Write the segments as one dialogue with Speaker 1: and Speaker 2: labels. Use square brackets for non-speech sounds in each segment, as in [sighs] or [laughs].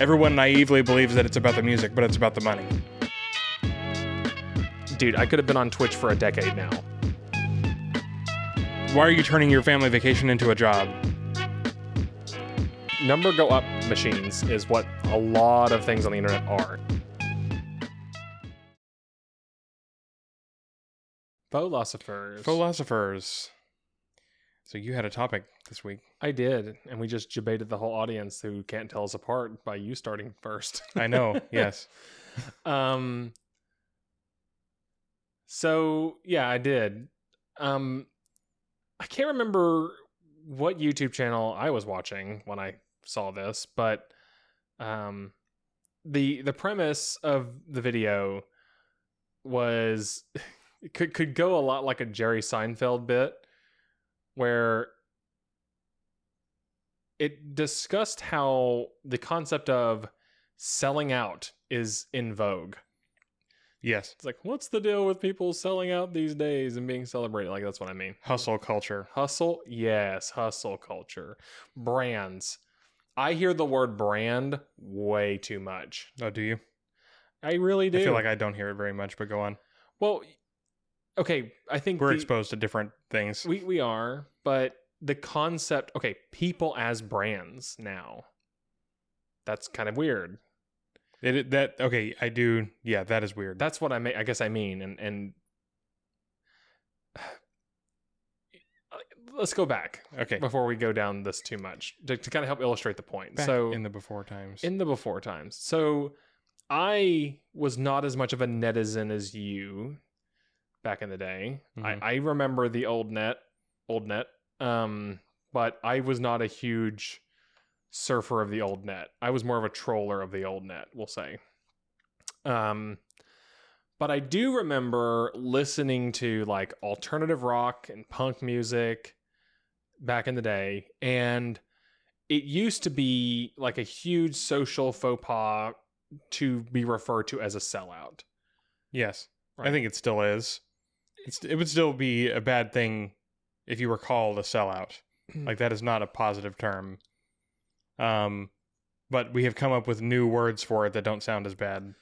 Speaker 1: everyone naively believes that it's about the music, but it's about the money.
Speaker 2: Dude, I could have been on Twitch for a decade now.
Speaker 1: Why are you turning your family vacation into a job?
Speaker 2: Number go up machines is what a lot of things on the internet are. Fauxlosophers.
Speaker 1: Fauxlosophers. So you had a topic this week.
Speaker 2: I did, and we just debated the whole audience who can't tell us apart by you starting first.
Speaker 1: I know. [laughs] yes.
Speaker 2: Um. So yeah, I did. Um, I can't remember what YouTube channel I was watching when I saw this, but um, the the premise of the video was [laughs] could could go a lot like a Jerry Seinfeld bit, where it discussed how the concept of selling out is in vogue.
Speaker 1: Yes.
Speaker 2: It's like, what's the deal with people selling out these days and being celebrated? Like, that's what I mean.
Speaker 1: Hustle culture.
Speaker 2: Hustle? Yes, hustle culture. Brands. I hear the word brand way too much.
Speaker 1: Oh, do you?
Speaker 2: I really do.
Speaker 1: I feel like I don't hear it very much, but go on.
Speaker 2: well, okay, I think
Speaker 1: We're
Speaker 2: the-
Speaker 1: exposed to different things.
Speaker 2: we we are, but the concept, okay, people as brands now. That's kind of weird.
Speaker 1: It, that okay, I do. Yeah, that is weird.
Speaker 2: That's what I may, I guess I mean, and and [sighs] let's go back
Speaker 1: okay.
Speaker 2: before we go down this too much to, to kind of help illustrate the point.
Speaker 1: Back
Speaker 2: so
Speaker 1: in the before times.
Speaker 2: in the before times. So I was not as much of a netizen as you back in the day.
Speaker 1: Mhm.
Speaker 2: I, I remember the old net, old net. Um, but I was not a huge surfer of the old net. I was more of a troller of the old net, we'll say. Um, but I do remember listening to like alternative rock and punk music back in the day, and it used to be like a huge social faux pas to be referred to as a sellout.
Speaker 1: yes, I think it still is. It's, it would still be a bad thing if you were called a sellout. like that is not a positive term. Um, but we have come up with new words for it that don't sound as bad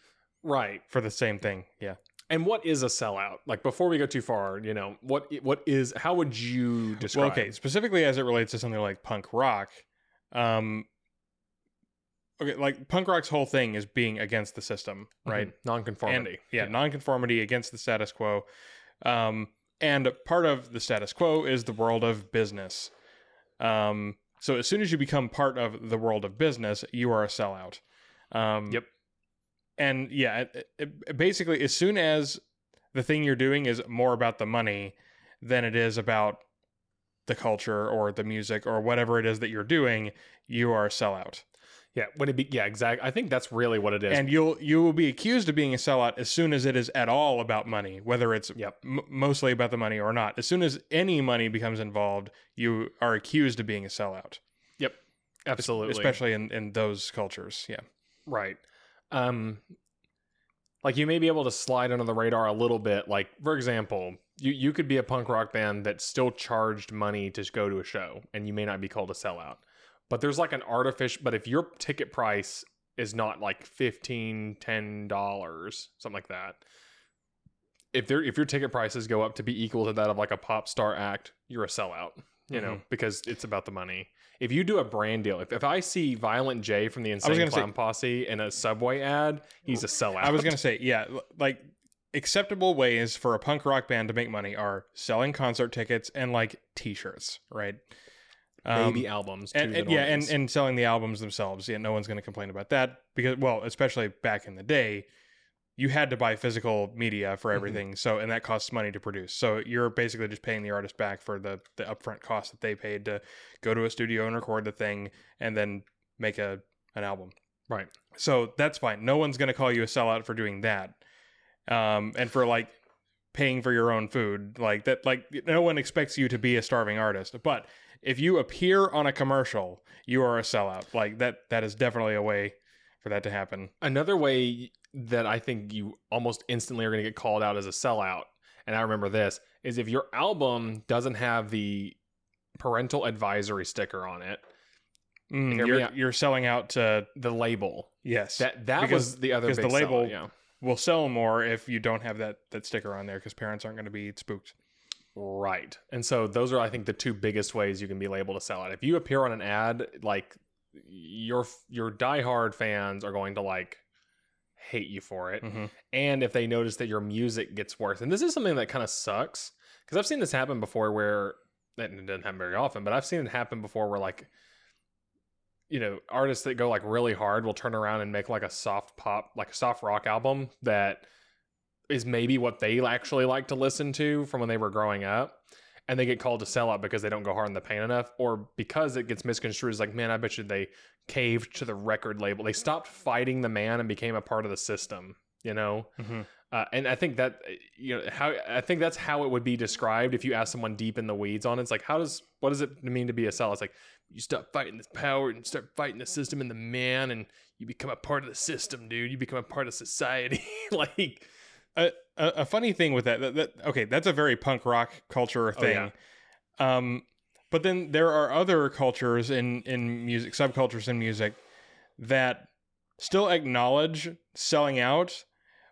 Speaker 2: Right.
Speaker 1: for the same thing. Yeah.
Speaker 2: And what is a sellout? Like before we go too far, you know, what what is how would you describe
Speaker 1: Well, okay, specifically as it relates to something like punk rock, um, okay, like punk rock's whole thing is being against the system, right?
Speaker 2: Mhm. nonconformity?
Speaker 1: And, yeah, nonconformity against the status quo. Um, and part of the status quo is the world of business. Um, so as soon as you become part of the world of business, you are a sellout. Um,
Speaker 2: Yep.
Speaker 1: And yeah, it, it- basically, as soon as the thing you're doing is more about the money than it is about the culture or the music or whatever it is that you're doing, you are a sellout.
Speaker 2: Yeah, when it be yeah, exactly. I think that's really what it is.
Speaker 1: And you'll you will be accused of being a sellout as soon as it is at all about money, whether it's
Speaker 2: Yep.
Speaker 1: m- mostly about the money or not. As soon as any money becomes involved, you are accused of being a sellout.
Speaker 2: Yep, absolutely.
Speaker 1: especially in in those cultures. Yeah,
Speaker 2: Right. Um like you may be able to slide under the radar a little bit. Like, for example, you, you could be a punk rock band that still charged money to go to a show and you may not be called a sellout. But there's like an artificial but if your ticket price is not like 15 10 dollars something like that if there if your ticket prices go up to be equal to that of like a pop star act you're a sellout you know mm-hmm. because it's about the money. If you do a brand deal if, if i see violent j from the insane
Speaker 1: gonna say-
Speaker 2: clown posse in a subway ad he's a sellout.
Speaker 1: I was gonna say yeah, like acceptable ways for a punk rock band to make money are selling concert tickets and like T-shirts, right? Um,
Speaker 2: baby albums
Speaker 1: and, and yeah, and, and selling the albums themselves. Yeah, no one's going to complain about that because, well, especially back in the day, you had to buy physical media for
Speaker 2: Mhm.
Speaker 1: everything. So, and that costs money to produce. So you're basically just paying the artist back for the the upfront cost that they paid to go to a studio and record the thing and then make a an album.
Speaker 2: right
Speaker 1: So that's fine. No one's going to call you a sellout for doing that. Um, and for like paying for your own food, like that, like no one expects you to be a starving artist. But if you appear on a commercial, you are a sellout. Like that, that is definitely a way for that to happen.
Speaker 2: Another way that I think you almost instantly are going to get called out as a sellout, and I remember this, is if your album doesn't have the parental advisory sticker on it,
Speaker 1: Mm, you're
Speaker 2: out.
Speaker 1: you're selling out to
Speaker 2: The label.
Speaker 1: yes.
Speaker 2: That that
Speaker 1: Because-
Speaker 2: was the other
Speaker 1: because the label-
Speaker 2: sellout, yeah.
Speaker 1: will sell more if you don't have that that sticker on there because parents aren't going to be spooked.
Speaker 2: Right. And so those are I think the two biggest ways you can be labeled a sellout. If you appear on an ad, like your your diehard fans are going to like hate you for it.
Speaker 1: Mhm.
Speaker 2: And if they notice that your music gets worse. And this is something that kind of sucks because I've seen this happen before where that it doesn't happen very often, but I've seen it happen before where like you know, artists that go like really hard will turn around and make like a soft pop, like a soft rock album that is maybe what they actually like to listen to from when they were growing up. And they get called to sell out because they don't go hard in the pain enough, or because it gets misconstrued as like, man, I bet you they caved to the record label. They stopped fighting the man and became a part of the system, you know?
Speaker 1: Mhm.
Speaker 2: Uh, and I think that you know how I think that's how it would be described if you ask someone deep in the weeds on it. It's like how does what does it mean to be a cell? It's like you stop fighting this power and start fighting the system and the man, and you become a part of the system, dude. You become a part of society. [laughs] like
Speaker 1: a, a funny thing with that, that, that okay that's a very punk rock culture
Speaker 2: Oh,
Speaker 1: thing. um but then there are other cultures in in music subcultures in music that still acknowledge selling out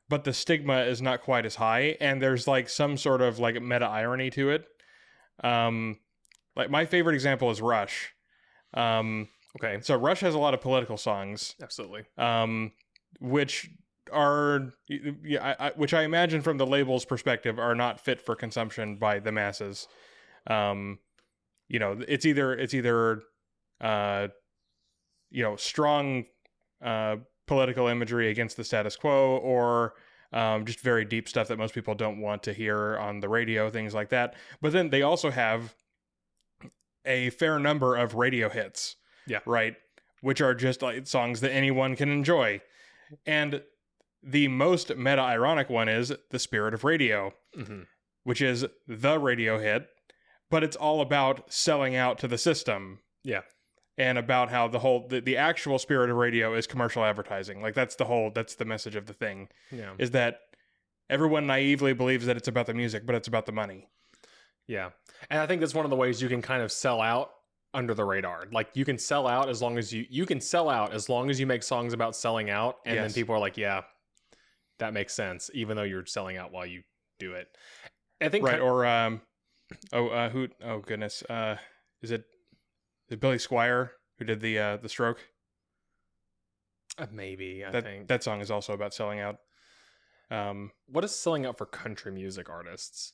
Speaker 1: but the stigma is not quite as high and there's like some sort of like meta irony to it. Um like my favorite example is rush. Um
Speaker 2: okay,
Speaker 1: so rush has a lot of political songs.
Speaker 2: Absolutely.
Speaker 1: um, which are yeah, I, I, which I imagine from the label's perspective are not fit for consumption by the masses. Um, you know, it's either it's either uh, you know strong uh, political imagery against the status quo or um, just very deep stuff that most people don't want to hear on the radio, things like that. But then they also have a fair number of radio hits.
Speaker 2: Yeah.
Speaker 1: Right. Which are just like songs that anyone can enjoy. And the most meta ironic one is The Spirit of Radio,
Speaker 2: hmm
Speaker 1: which is the radio hit, but it's all about selling out to the system.
Speaker 2: Yeah.
Speaker 1: And about how the whole the, the actual spirit of radio is commercial advertising. Like that's the whole that's the message of the thing
Speaker 2: Yeah,
Speaker 1: is that everyone naively believes that it's about the music, but it's about the money.
Speaker 2: yeah. And I think that's one of the ways you can kind of sell out under the radar. Like you can sell out as long as you you can sell out as long as you make songs about selling out, and then people are like, yeah, that makes sense, even though you're selling out while you do it. I think
Speaker 1: Right. Or um oh uh who oh goodness. Uh is it is it Billy Squier who did the uh the stroke?
Speaker 2: uh, maybe I
Speaker 1: that
Speaker 2: think
Speaker 1: that song is also about selling out. Um,
Speaker 2: what is selling out for country music artists?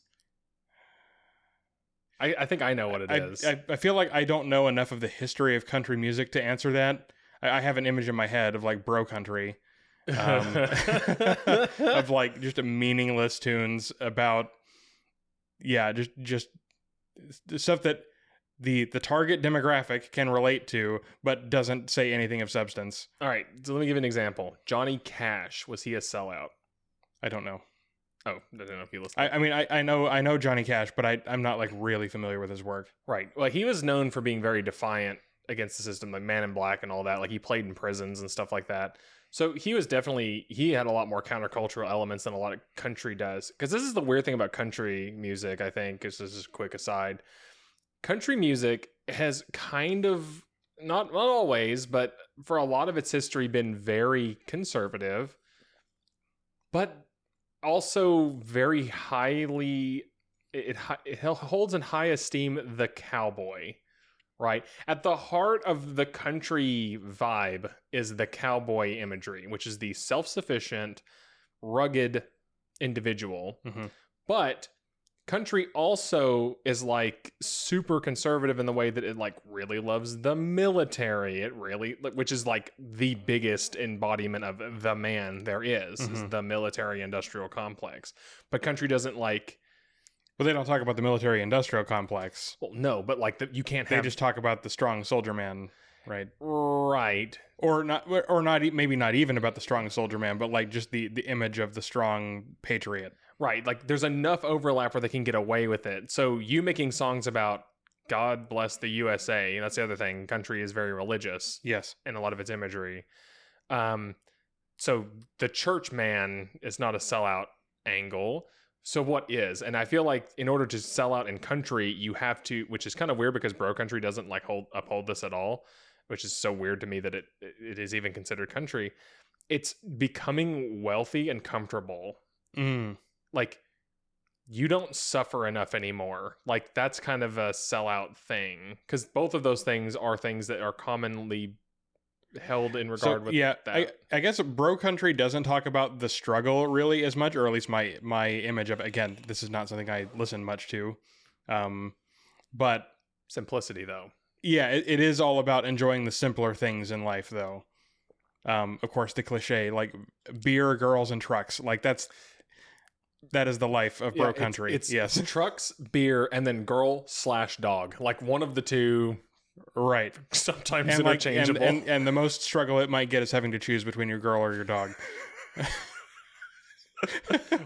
Speaker 2: I, I think I know what it
Speaker 1: I,
Speaker 2: is.
Speaker 1: I I feel like I don't know enough of the history of country music to answer that. I, I have an image in my head of like bro country, um, [laughs] of like just a meaningless tunes about, yeah, just just stuff that the the target demographic can relate to, but doesn't say anything of substance.
Speaker 2: All right, so let me give you an example. Johnny Cash was he a sellout?
Speaker 1: I don't know.
Speaker 2: Oh, I don't know if you listened.
Speaker 1: I, I mean, I, I know I know Johnny Cash, but I I'm not like really familiar with his work.
Speaker 2: Right. Well, he was known for being very defiant against the system, like Man in Black and all that. Like he played in prisons and stuff like that. So he was definitely he had a lot more countercultural elements than a lot of country does. Because this is the weird thing about country music. I think this is a quick aside. Country music has kind of not not always, but for a lot of its history, been very conservative, but also very highly it, it holds in high esteem the cowboy right at the heart of the country vibe is the cowboy imagery which is the self-sufficient rugged individual
Speaker 1: Mhm.
Speaker 2: but country also is like super conservative in the way that it like really loves the military it really which is like the biggest embodiment of the man there is, is
Speaker 1: Mhm.
Speaker 2: the military industrial complex but country doesn't like
Speaker 1: But they don't talk about the military industrial complex.
Speaker 2: well no but like the, you can't
Speaker 1: They
Speaker 2: have
Speaker 1: just talk about the strong soldier man, right?
Speaker 2: right
Speaker 1: Or not, or not, maybe not even about the strong soldier man, but like just the the image of the strong patriot.
Speaker 2: right like there's enough overlap where they can get away with it so you making songs about god bless the usa that's the other thing country is very religious
Speaker 1: Yes.
Speaker 2: in a lot of its imagery. Um, so the church man is not a sellout angle. So what is? And I feel like in order to sell out in country, you have to, which is kind of weird because bro country doesn't like hold uphold this at all. which is so weird to me that it it is even considered country. It's becoming wealthy and comfortable.
Speaker 1: Mm.
Speaker 2: Like you don't suffer enough anymore. Like that's kind of a sellout thing because both of those things are things that are commonly held in regard
Speaker 1: So,
Speaker 2: with
Speaker 1: yeah,
Speaker 2: that.
Speaker 1: I, I guess bro country doesn't talk about the struggle really as much, or at least my my image of. Again, this is not something I listen much to, um, but
Speaker 2: Simplicity though.
Speaker 1: yeah, it, it is all about enjoying the simpler things in life, though. Um, of course, the cliche like beer, girls, and trucks. Like that's that is the life of
Speaker 2: Yeah,
Speaker 1: bro
Speaker 2: it's-
Speaker 1: country.
Speaker 2: It's,
Speaker 1: yes,
Speaker 2: trucks, beer, and then girl slash dog. Like one of the two.
Speaker 1: Right. [laughs]
Speaker 2: Sometimes
Speaker 1: And like and,
Speaker 2: interchangeable.
Speaker 1: and and the most struggle it might get is having to choose between your girl or your dog. [laughs]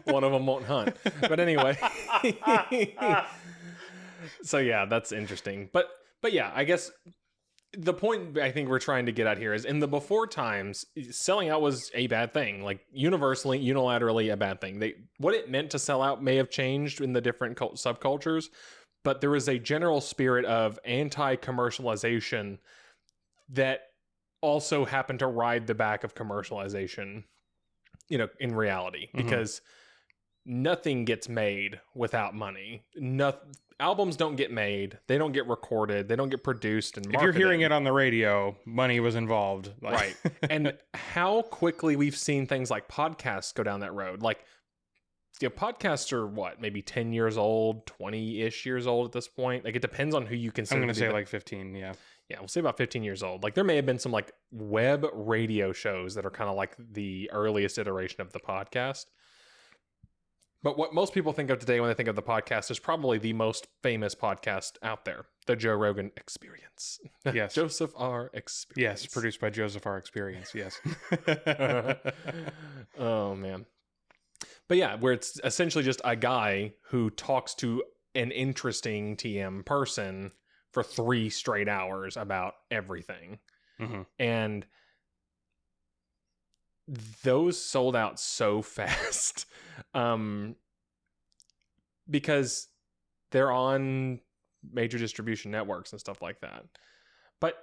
Speaker 2: one of them won't hunt. But anyway. [laughs] so yeah, that's interesting. But but yeah, I guess the point I think we're trying to get at here is in the before times, selling out was a bad thing, like universally, unilaterally a bad thing. They what it meant to sell out may have changed in the different cult- subcultures, but there was a general spirit of anti-commercialization that also happened to ride the back of commercialization, you know, in reality,
Speaker 1: Mhm.
Speaker 2: because nothing gets made without money. No, albums don't get made, they don't get recorded, they don't get produced and
Speaker 1: If you're hearing it on the radio, money was involved. Like-
Speaker 2: Right. and [laughs] how quickly we've seen things like podcasts go down that road. Like, you know, podcasts are what, maybe 10 years old, 20 ish years old at this point. Like, it depends on who you consider.
Speaker 1: I'm going
Speaker 2: to
Speaker 1: to say
Speaker 2: the-
Speaker 1: like 15. Yeah.
Speaker 2: yeah, we'll say about 15 years old. Like, there may have been some like web radio shows that are kind of like the earliest iteration of the podcast. But what most people think of today when they think of the podcast is probably the most famous podcast out there, the Joe Rogan Experience. [laughs]
Speaker 1: Yes.
Speaker 2: Joseph R. Experience.
Speaker 1: Yes, produced by Joseph R. Experience. Yes. [laughs] [laughs]
Speaker 2: oh man. But yeah, where it's essentially just a guy who talks to an interesting TM person for three straight hours about everything.
Speaker 1: hmm
Speaker 2: And those sold out so [laughs] fast. Um because they're on major distribution networks and stuff like that. But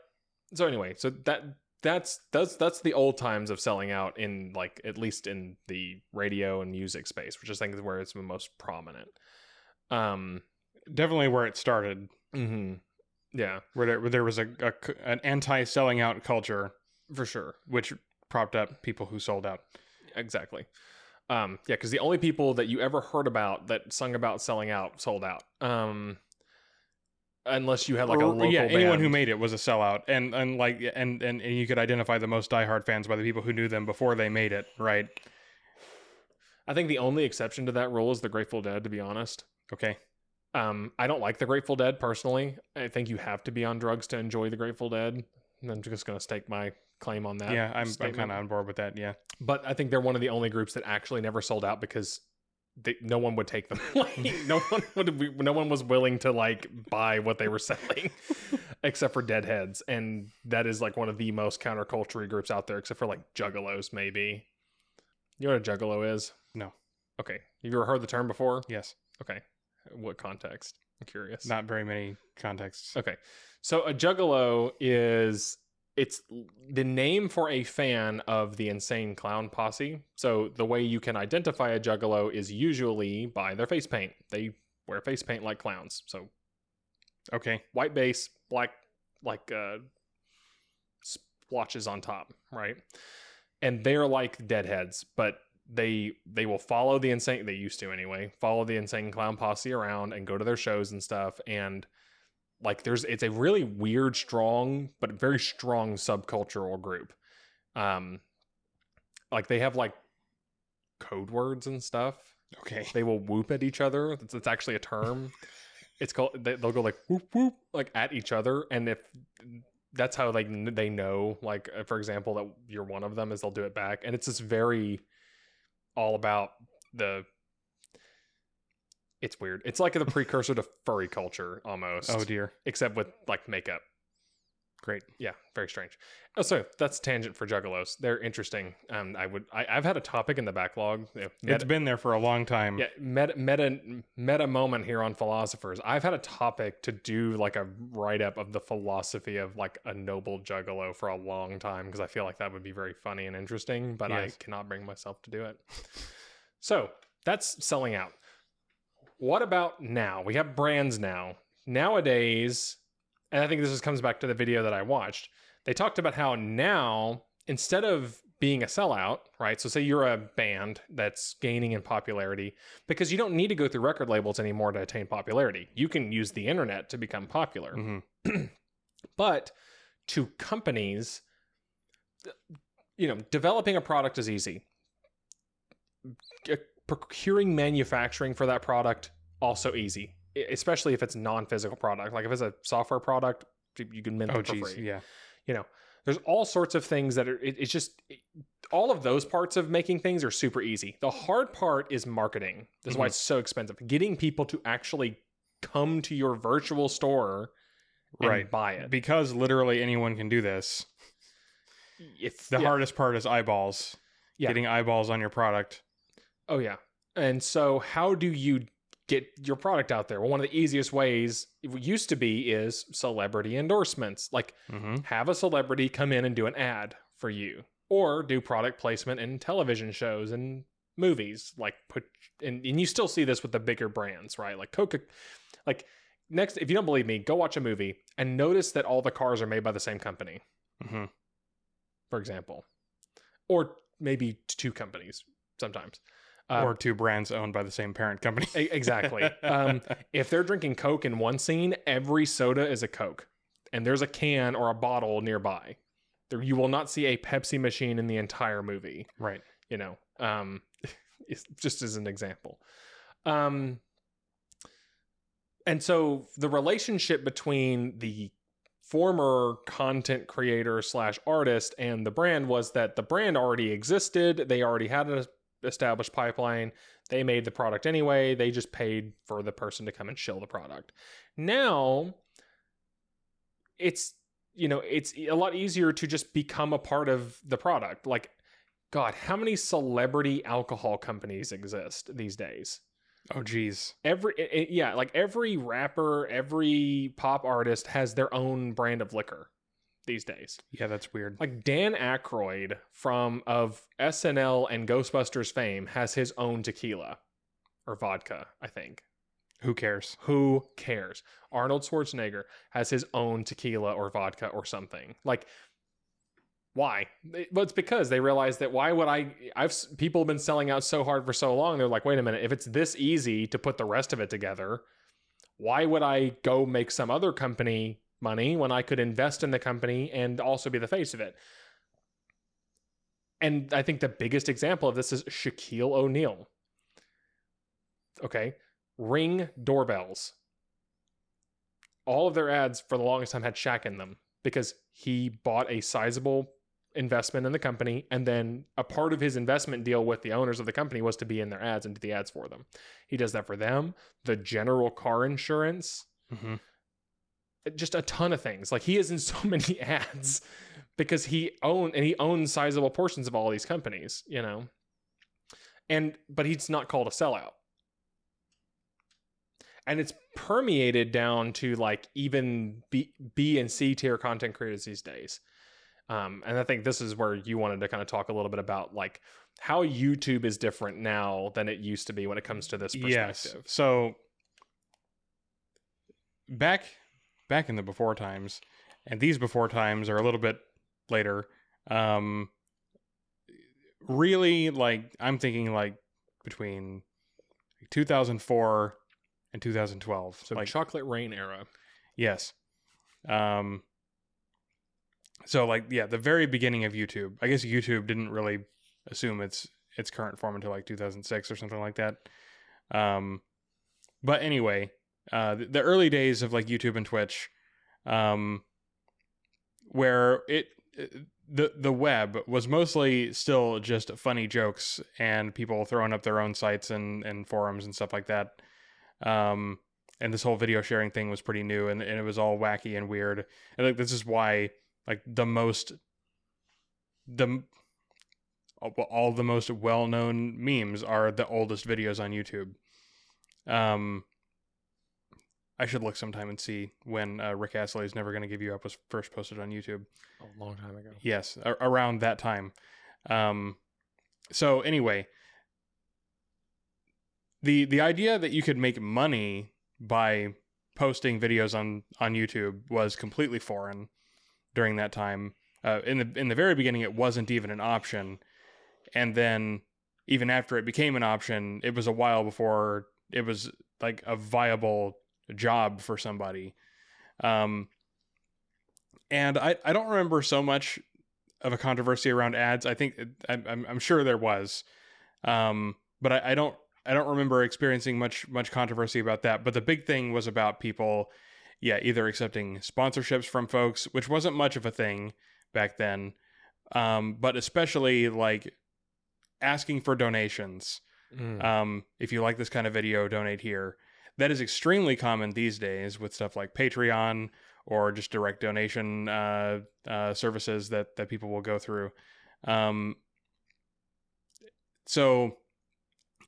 Speaker 2: so anyway, so that that's that's that's the old times of selling out in like at least in the radio and music space, which I think is where it's the most prominent. Um
Speaker 1: Definitely where it started,
Speaker 2: Mm-hmm. yeah,
Speaker 1: where there, where there was a an anti-selling out culture,
Speaker 2: for sure.
Speaker 1: which propped up people who sold out.
Speaker 2: Exactly. Um, yeah, because the only people that you ever heard about that sung about selling out sold out. Um, unless you had like a local
Speaker 1: yeah, anyone who made it was a sellout, and and like and, and and you could identify the most diehard fans by the people who knew them before they made it, right?
Speaker 2: I think the only exception to that rule is the Grateful Dead. To be honest,
Speaker 1: Okay,
Speaker 2: um, I don't like the Grateful Dead personally. I think you have to be on drugs to enjoy the Grateful Dead. I'm just going to stake my claim on that.
Speaker 1: yeah, I'm, I'm kind of on board with that. Yeah,
Speaker 2: but I think they're one of the only groups that actually never sold out because they, no one would take them. like, [laughs] [laughs] no one would. No one was willing to like buy what they were selling, [laughs] except for Deadheads, and that is like one of the most counterculture groups out there, except for like Juggalos, maybe. You know what a Juggalo is?
Speaker 1: No.
Speaker 2: Okay. Have you ever heard the term before?
Speaker 1: yes,
Speaker 2: Okay. What context? I'm curious.
Speaker 1: not very many contexts.
Speaker 2: Okay. So a juggalo is it's the name for a fan of the insane clown posse. So the way you can identify a juggalo is usually by their face paint. They wear face paint like clowns. So
Speaker 1: Okay,
Speaker 2: white base, black like uh splotches on top, right? And they're like deadheads, but they they will follow the insane they used to anyway, follow the insane clown posse around and go to their shows and stuff and like there's it's a really weird strong but very strong subcultural group. Um like they have like code words and stuff
Speaker 1: okay,
Speaker 2: they will whoop at each other. It's, it's actually a term. [laughs] it's called. They, they'll go like whoop whoop like at each other, and if that's how like they know, like uh, for example, that you're one of them, is they'll do it back, and it's just very all about the. It's weird. It's like the precursor to furry culture almost,
Speaker 1: oh dear.
Speaker 2: except with like makeup.
Speaker 1: Great.
Speaker 2: Yeah, very strange. Oh, so that's tangent for juggalos. They're interesting. Um, I would. I, I've had a topic in the backlog. know,
Speaker 1: It's
Speaker 2: meta-
Speaker 1: been there for a long time.
Speaker 2: yeah, meta, meta meta moment here on Fauxlosophers. I've had a topic to do like a write up of the philosophy of like a noble juggalo for a long time because I feel like that would be very funny and interesting, but I cannot bring myself to do it. so that's selling out. What about now? We have brands now. Nowadays, and I think this just comes back to the video that I watched. They talked about how now, instead of being a sellout, right? So, say you're a band that's gaining in popularity because you don't need to go through record labels anymore to attain popularity. You can use the internet to become popular.
Speaker 1: Mhm. [clears throat]
Speaker 2: But to companies, you know, developing a product is easy. Procuring manufacturing for that product also easy, especially if it's non-physical product. Like if it's a software product, you- can mint
Speaker 1: Oh,
Speaker 2: them for
Speaker 1: geez.
Speaker 2: free
Speaker 1: Yeah.
Speaker 2: you know there's all sorts of things that are it, it's just it- all of those parts of making things are super easy the hard part is marketing this is why
Speaker 1: mm-hmm.
Speaker 2: it's so expensive getting people to actually come to your virtual store and
Speaker 1: Right.
Speaker 2: buy it
Speaker 1: Because literally anyone can do this.
Speaker 2: if
Speaker 1: The
Speaker 2: yeah.
Speaker 1: hardest part is eyeballs.
Speaker 2: Yeah.
Speaker 1: Getting eyeballs on your product.
Speaker 2: Oh yeah. And so how do you get your product out there? Well one of the easiest ways it used to be is celebrity endorsements. Like
Speaker 1: hmm
Speaker 2: have a celebrity come in and do an ad for you or do product placement in television shows and movies like put and, and you still see this with the bigger brands right? Like coca like next if you don't believe me go watch a movie and notice that all the cars are made by the same company.
Speaker 1: Hmm
Speaker 2: for example. Or maybe two companies sometimes Um,
Speaker 1: or two brands owned by the same parent company.
Speaker 2: Exactly. [laughs] um, if they're drinking Coke in one scene, every soda is a Coke, and there's a can or a bottle nearby. There, you will not see a Pepsi machine in the entire movie.
Speaker 1: right.
Speaker 2: You know, um, [laughs] just as an example. Um, and so the relationship between the former content creator slash artist and the brand was that the brand already existed. They already had an established pipeline. They made the product anyway. They just paid for the person to come and shill the product. Now it's you know, it's a lot easier to just become a part of the product. Like god, how many celebrity alcohol companies exist these days?
Speaker 1: Oh, geez.
Speaker 2: Every i- i- yeah, like every rapper, every pop artist has their own brand of liquor these days.
Speaker 1: Yeah, that's weird.
Speaker 2: Like Dan Aykroyd from of SNL and Ghostbusters fame has his own tequila or vodka, I think.
Speaker 1: Who cares?
Speaker 2: Who cares? Arnold Schwarzenegger has his own tequila or vodka or something. Like why? Well, it's because they realize that why would I I've people have been selling out so hard for so long. They're like, "Wait a minute, if it's this easy to put the rest of it together, why would I go make some other company money when I could invest in the company and also be the face of it?" And I think the biggest example of this is Shaquille O'Neal. Okay, Ring doorbells. All of their ads for the longest time had Shaq in them because he bought a sizable investment in the company and then a part of his investment deal with the owners of the company was to be in their ads and do the ads for them. He does that for them, the general car insurance,
Speaker 1: hmm
Speaker 2: just a ton of things. Like he is in [laughs] so many ads because he own and he owns sizable portions of all these companies, you know. And but he's not called a sellout. And it's permeated down to like even B, B and C tier content creators these days. Um, and I think this is where you wanted to kind of talk a little bit about like how YouTube is different now than it used to be when it comes to this perspective.
Speaker 1: Yes.
Speaker 2: perspective.
Speaker 1: So back back in the before times, and these before times are a little bit later. Um, really, like I'm thinking like between 2004 and 2012.
Speaker 2: So
Speaker 1: like
Speaker 2: chocolate rain era.
Speaker 1: Yes. Um so like yeah, the very beginning of YouTube. I guess YouTube didn't really assume its its current form until like 2006 or something like that. Um but anyway, uh the, early days of like YouTube and Twitch um where it the the web was mostly still just funny jokes and people throwing up their own sites and and forums and stuff like that. Um and this whole video sharing thing was pretty new, and, and it was all wacky and weird. And like this is why like the most the all the most well-known memes are the oldest videos on YouTube. Um, I should look sometime and see when uh, Rick Astley's "Never Gonna Give You Up" was first posted on YouTube.
Speaker 2: A long time ago.
Speaker 1: Yes, a- around that time. Um, so anyway, the the idea that you could make money by posting videos on on YouTube was completely foreign during that time. Uh, in the in the very beginning, it wasn't even an option, and then even after it became an option, it was a while before it was like a viable job for somebody. Um, and I, I don't remember so much of a controversy around ads. I think I'm, I'm sure there was, um, but I, I don't I don't remember experiencing much much controversy about that. But the big thing was about people, yeah, either accepting sponsorships from folks, which wasn't much of a thing back then, um, but especially like asking for donations.
Speaker 2: Mm.
Speaker 1: Um, if you like this kind of video, donate here. That is extremely common these days with stuff like Patreon or just direct donation uh, uh, services that that people will go through. Um, so,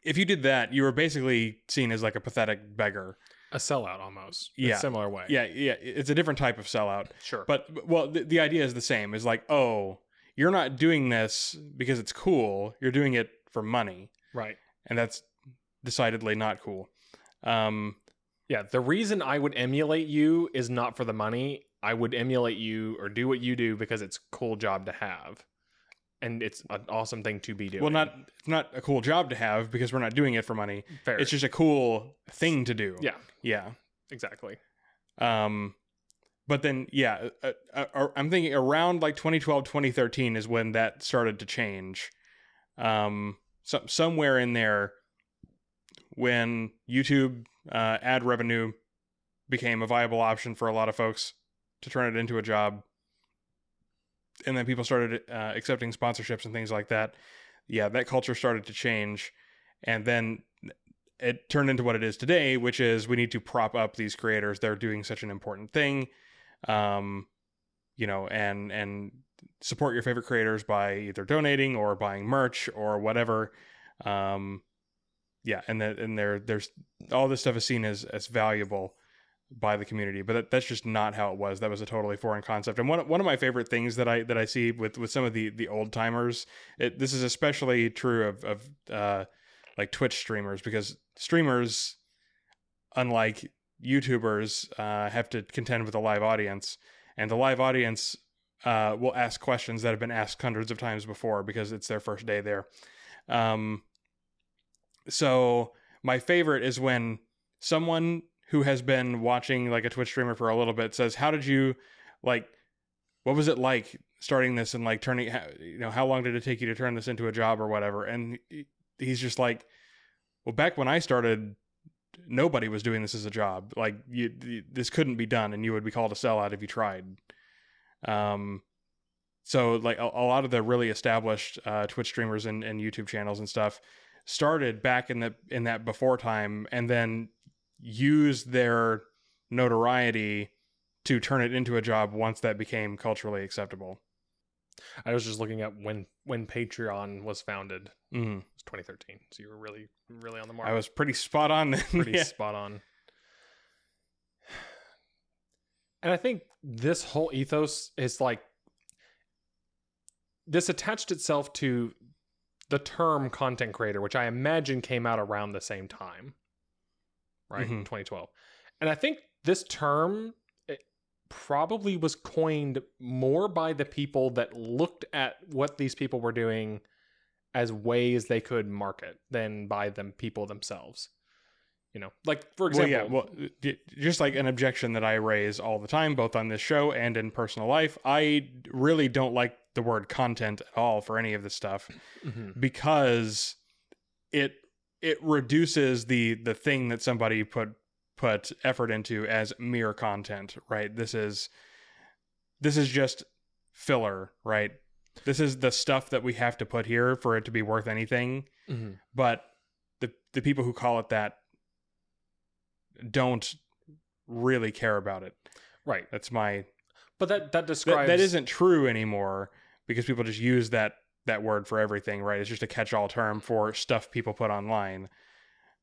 Speaker 1: if you did that, you were basically seen as like a pathetic beggar.
Speaker 2: a sellout almost. in a
Speaker 1: Yeah.
Speaker 2: similar way.
Speaker 1: Yeah, yeah, it's a different type of sellout.
Speaker 2: Sure.
Speaker 1: But well, the, the idea is the same. Is like, oh, you're not doing this because it's cool. You're doing it for money,
Speaker 2: right.
Speaker 1: and that's decidedly not cool. Um,
Speaker 2: Yeah, the reason I would emulate you is not for the money. I would emulate you or do what you do because it's a cool job to have. And it's an awesome thing to be doing.
Speaker 1: well, not it's not a cool job to have because we're not doing it for money.
Speaker 2: fair.
Speaker 1: It's just a cool thing to do.
Speaker 2: Yeah.
Speaker 1: yeah.
Speaker 2: exactly.
Speaker 1: Um, but then yeah, uh, uh, uh, I'm thinking around like 2012, 2013 is when that started to change. Um, so, somewhere in there, when YouTube uh, ad revenue became a viable option for a lot of folks to turn it into a job, and then people started uh, accepting sponsorships and things like that. Yeah, that culture started to change, and then it turned into what it is today, which is we need to prop up these creators. They're doing such an important thing, um, you know, and and support your favorite creators by either donating or buying merch or whatever. Um, yeah, and that and there there's all this stuff is seen as as valuable by the community, but that, that's just not how it was. That was a totally foreign concept. And one one of my favorite things that I that I see with with some of the the old timers, it, this is especially true of of uh, like Twitch streamers because streamers, unlike YouTubers, uh, have to contend with a live audience, and the live audience uh, will ask questions that have been asked hundreds of times before because it's their first day there. Um, so my favorite is when someone who has been watching like a Twitch streamer for a little bit says, "How did you like? What was it like starting this and like turning? You know, how long did it take you to turn this into a job or whatever?" And he's just like, "Well, back when I started." Nobody was doing this as a job. Like you, this couldn't be done, and you would be called a sellout if you tried. Um, so like a, a lot of the really established uh, Twitch streamers and, and YouTube channels and stuff started back in the in that before time, and then used their notoriety to turn it into a job once that became culturally acceptable.
Speaker 2: I was just looking at when when Patreon was founded.
Speaker 1: Mm.
Speaker 2: It was 2013. So you were really really on the mark.
Speaker 1: I was pretty spot on. Then.
Speaker 2: pretty [laughs]
Speaker 1: Yeah.
Speaker 2: spot on. And I think this whole ethos is like this attached itself to the term content creator, which I imagine came out around the same time, right?
Speaker 1: Mhm.
Speaker 2: 2012. And I think this term it probably was coined more by the people that looked at what these people were doing as ways they could market than by them people themselves. You know, like for
Speaker 1: Well,
Speaker 2: example,
Speaker 1: yeah, well, just like an objection that I raise all the time, both on this show and in personal life, I really don't like the word content at all for any of this stuff.
Speaker 2: Mhm.
Speaker 1: because it it reduces the the thing that somebody put put effort into as mere content right this is this is just filler right this is the stuff that we have to put here for it to be worth anything
Speaker 2: Mhm.
Speaker 1: but the the people who call it that don't really care about it.
Speaker 2: Right.
Speaker 1: That's my
Speaker 2: But that that
Speaker 1: that,
Speaker 2: describes
Speaker 1: that isn't true anymore because people just use that that word for everything, right? It's just a catch-all term for stuff people put online.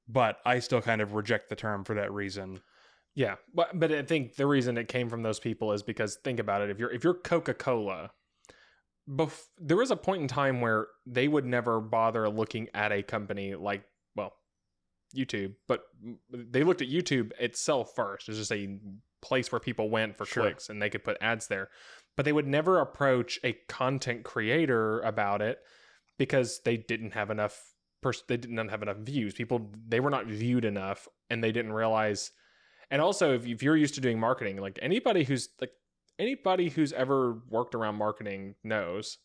Speaker 1: But I still kind of reject the term for that reason.
Speaker 2: Yeah, but but I think the reason it came from those people is because think about it. If you're if you're Coca Cola, bef- there was a point in time where they would never bother looking at a company like well, YouTube, but they looked at YouTube itself first. It's just a place where people went for
Speaker 1: Sure.
Speaker 2: clicks and they could put ads there. But they would never approach a content creator about it because they didn't have enough pers- they didn't have enough views. People they were not viewed enough and they didn't realize and also if, if you're used to doing marketing, like anybody who's like anybody who's ever worked around marketing knows,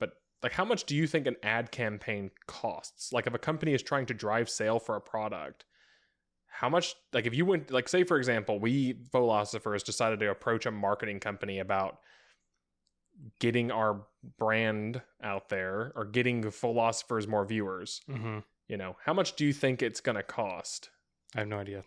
Speaker 2: but like how much do you think an ad campaign costs? Like if a company is trying to drive sale for a product, how much like if you went like say for example, we Fauxlosophers decided to approach a marketing company about getting our brand out there or getting Fauxlosophers more viewers,
Speaker 1: Mm-hmm.
Speaker 2: you know, how much do you think it's going to cost?
Speaker 1: I have no idea.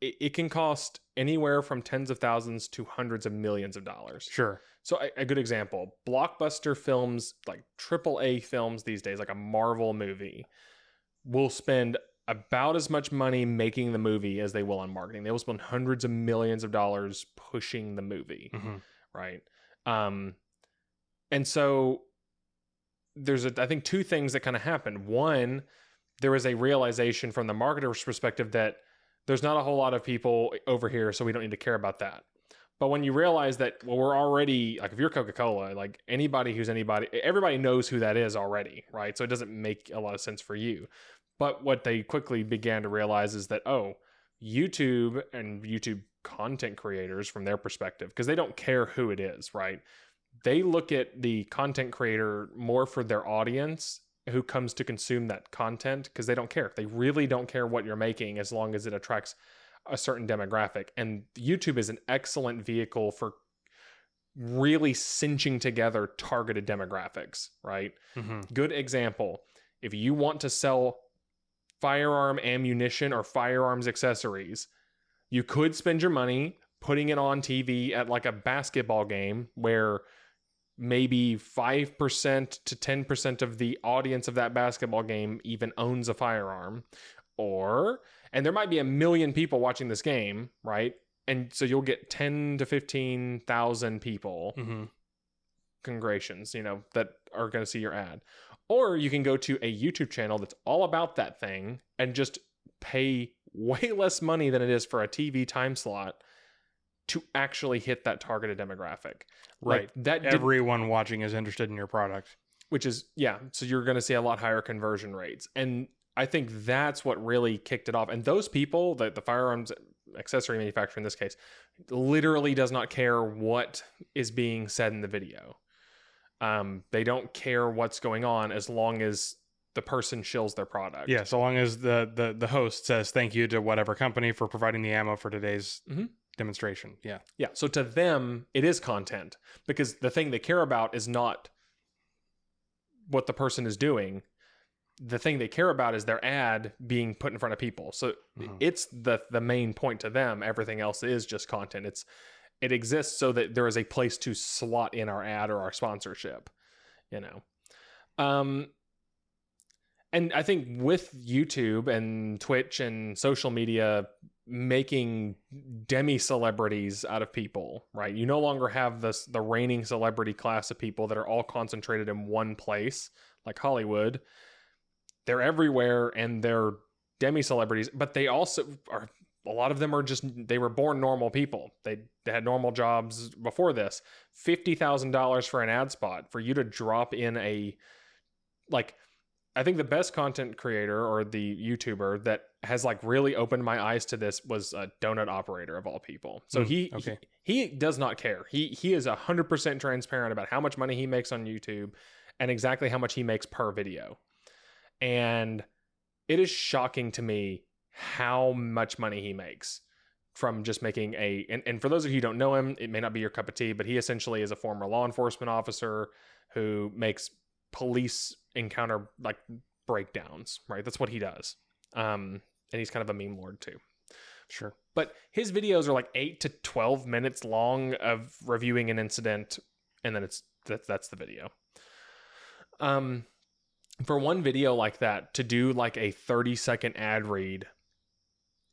Speaker 2: It, it can cost anywhere from tens of thousands to hundreds of millions of dollars.
Speaker 1: Sure.
Speaker 2: So a, a good example, blockbuster films, like triple A films these days, like a Marvel movie, will spend about as much money making the movie as they will on marketing. They will spend hundreds of millions of dollars pushing the movie
Speaker 1: Mm-hmm.
Speaker 2: right um and so there's a i think two things that kind of happened. one there was a realization from the marketer's perspective that there's not a whole lot of people over here so we don't need to care about that. But when you realize that well we're already like if you're coca-cola like anybody who's anybody everybody knows who that is already right? So it doesn't make a lot of sense for you. But what they quickly began to realize is that oh youtube and youtube content creators from their perspective because they don't care who it is, right? They look at the content creator more for their audience who comes to consume that content because they don't care. They really don't care what you're making as long as it attracts a certain demographic. And YouTube is an excellent vehicle for really cinching together targeted demographics, right?
Speaker 1: Mm-hmm.
Speaker 2: Good example. If you want to sell firearm ammunition or firearms accessories, you could spend your money putting it on TV at like a basketball game where maybe 5% to 10% of the audience of that basketball game even owns a firearm. Or, and there might be a million people watching this game, right? And so you'll get 10 to 15,000 people
Speaker 1: Mm-hmm.
Speaker 2: congregations, you know, that are going to see your ad. Or you can go to a YouTube channel that's all about that thing and just pay way [laughs] less money than it is for a TV time slot to actually hit that targeted demographic. Like,
Speaker 1: Right.
Speaker 2: that did-
Speaker 1: Everyone watching is interested in your product.
Speaker 2: which is yeah, so you're going to see a lot higher conversion rates. And I think that's what really kicked it off. And those people, the, the firearms accessory manufacturer in this case, literally does not care what is being said in the video. Um, they don't care what's going on as long as the person shills their product.
Speaker 1: Yeah, so long as the the the host says thank you to whatever company for providing the ammo for today's
Speaker 2: Mhm.
Speaker 1: demonstration. Yeah.
Speaker 2: Yeah. So to them, it is content because the thing they care about is not what the person is doing. The thing they care about is their ad being put in front of people. So
Speaker 1: Mhm.
Speaker 2: it's the the main point to them. Everything else is just content. It's it exists so that there is a place to slot in our ad or our sponsorship. You know. Um and I think with YouTube and Twitch and social media making demi celebrities out of people, right? You no longer have this the reigning celebrity class of people that are all concentrated in one place, like Hollywood. They're everywhere and they're demi celebrities, but they also are a lot of them are just they were born normal people. They, they had normal jobs before this. Fifty thousand dollars for an ad spot for you to drop in a like I think the best content creator or the YouTuber that has like really opened my eyes to this was a donut operator of all people. So
Speaker 1: Hmm,
Speaker 2: he,
Speaker 1: okay.
Speaker 2: he he does not care. He he is hundred percent transparent about how much money he makes on YouTube and exactly how much he makes per video. And it is shocking to me how much money he makes from just making a and, and for those of you who don't know him, it may not be your cup of tea, but he essentially is a former law enforcement officer who makes police encounter like breakdowns, right? That's what he does. Um, and he's kind of a meme lord too.
Speaker 1: Sure.
Speaker 2: But his videos are like eight to twelve minutes long of reviewing an incident, and then it's that's that's the video. Um, for one video like that to do like a thirty second ad read,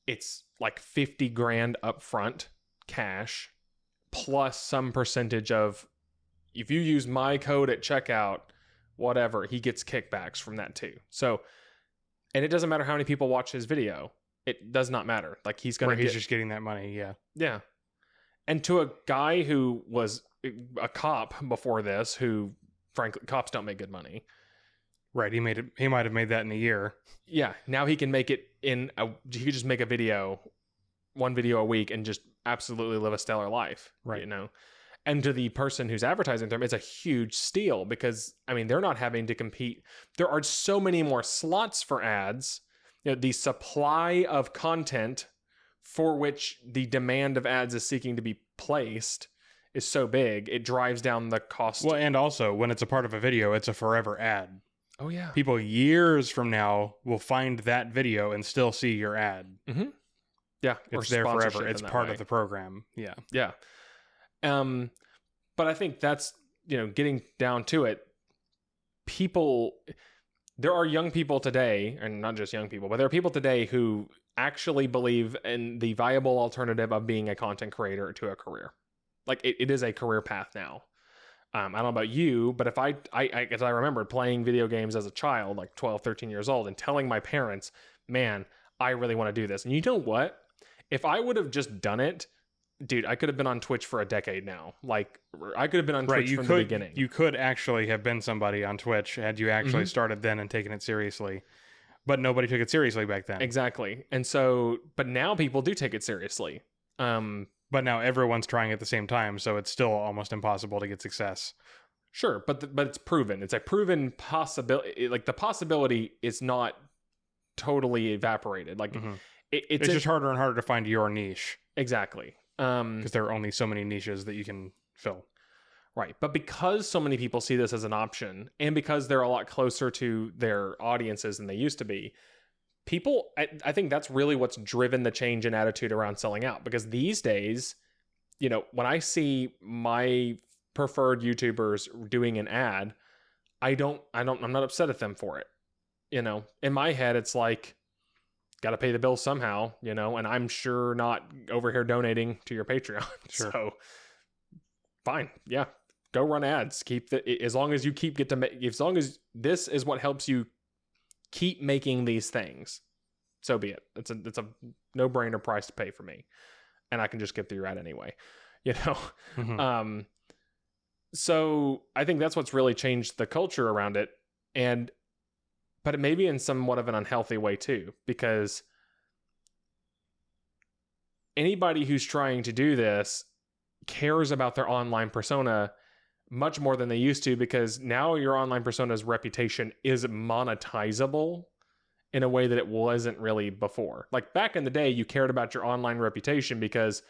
Speaker 2: it's like fifty grand upfront cash, plus some percentage of if you use my code at checkout, whatever, he gets kickbacks from that too. So, and it doesn't matter how many people watch his video. It does not matter. Like he's gonna
Speaker 1: Where he's just getting that money. Yeah.
Speaker 2: yeah. And to a guy who was a cop before this, who frankly cops don't make good money.
Speaker 1: Right. He made it. He might have made that in a year.
Speaker 2: Yeah, now he can make it in a he could just make a video, one video a week and just absolutely live a stellar life.
Speaker 1: Right.
Speaker 2: You know. And to the person who's advertising them, it's a huge steal because I mean they're not having to compete. There are so many more slots for ads. You know, the supply of content for which the demand of ads is seeking to be placed is so big, it drives down the cost.
Speaker 1: Well, and also when it's a part of a video, it's a forever ad.
Speaker 2: oh yeah.
Speaker 1: People years from now will find that video and still see your ad. Mm-hmm.
Speaker 2: Yeah,
Speaker 1: It's there forever. It's part
Speaker 2: way.
Speaker 1: of the program. Yeah.
Speaker 2: Yeah. Um, but I think that's you know getting down to it. People, there are young people today, and not just young people, but there are people today who actually believe in the viable alternative of being a content creator to a career. Like it, it is a career path now. Um, I don't know about you, but if I, I, I, as I remembered playing video games as a child, like 12, 13 years old, and telling my parents, man, I really want to do this. And you know what? If I would have just done it, dude, I could have been on Twitch for a decade now. Like I could have been on
Speaker 1: Right.
Speaker 2: Twitch
Speaker 1: You
Speaker 2: from
Speaker 1: could.
Speaker 2: the beginning.
Speaker 1: You could actually have been somebody on Twitch had you actually
Speaker 2: Mhm.
Speaker 1: started then and taken it seriously. But nobody took it seriously back then.
Speaker 2: exactly. And so, but now people do take it seriously. Um,
Speaker 1: But now everyone's trying at the same time, so it's still almost impossible to get success.
Speaker 2: sure, but the, but it's proven. It's a proven possibility. Like the possibility is not totally evaporated. Like
Speaker 1: Mhm.
Speaker 2: it,
Speaker 1: It's,
Speaker 2: it's, a-
Speaker 1: just harder and harder to find your niche
Speaker 2: exactly. Um,
Speaker 1: because there are only so many niches that you can fill.
Speaker 2: Right. But because so many people see this as an option and because they're a lot closer to their audiences than they used to be, people, I, I think that's really what's driven the change in attitude around selling out. Because these days, you know, when I see my preferred YouTubers doing an ad, I don't, I don't, I'm not upset at them for it. You know, in my head, it's like, got to pay the bills somehow, you know, and I'm sure not over here donating to your Patreon. [laughs]
Speaker 1: Sure.
Speaker 2: So fine. Yeah. Go run ads. Keep the as long as you keep get to make as long as this is what helps you keep making these things. So be it. It's a it's a no brainer price to pay for me, and I can just get through your ad anyway. [laughs] You know.
Speaker 1: Mhm.
Speaker 2: Um, so I think that's what's really changed the culture around it, and but it may be in somewhat of an unhealthy way too, because anybody who's trying to do this cares about their online persona much more than they used to because now your online persona's reputation is monetizable in a way that it wasn't really before. Like back in the day, you cared about your online reputation because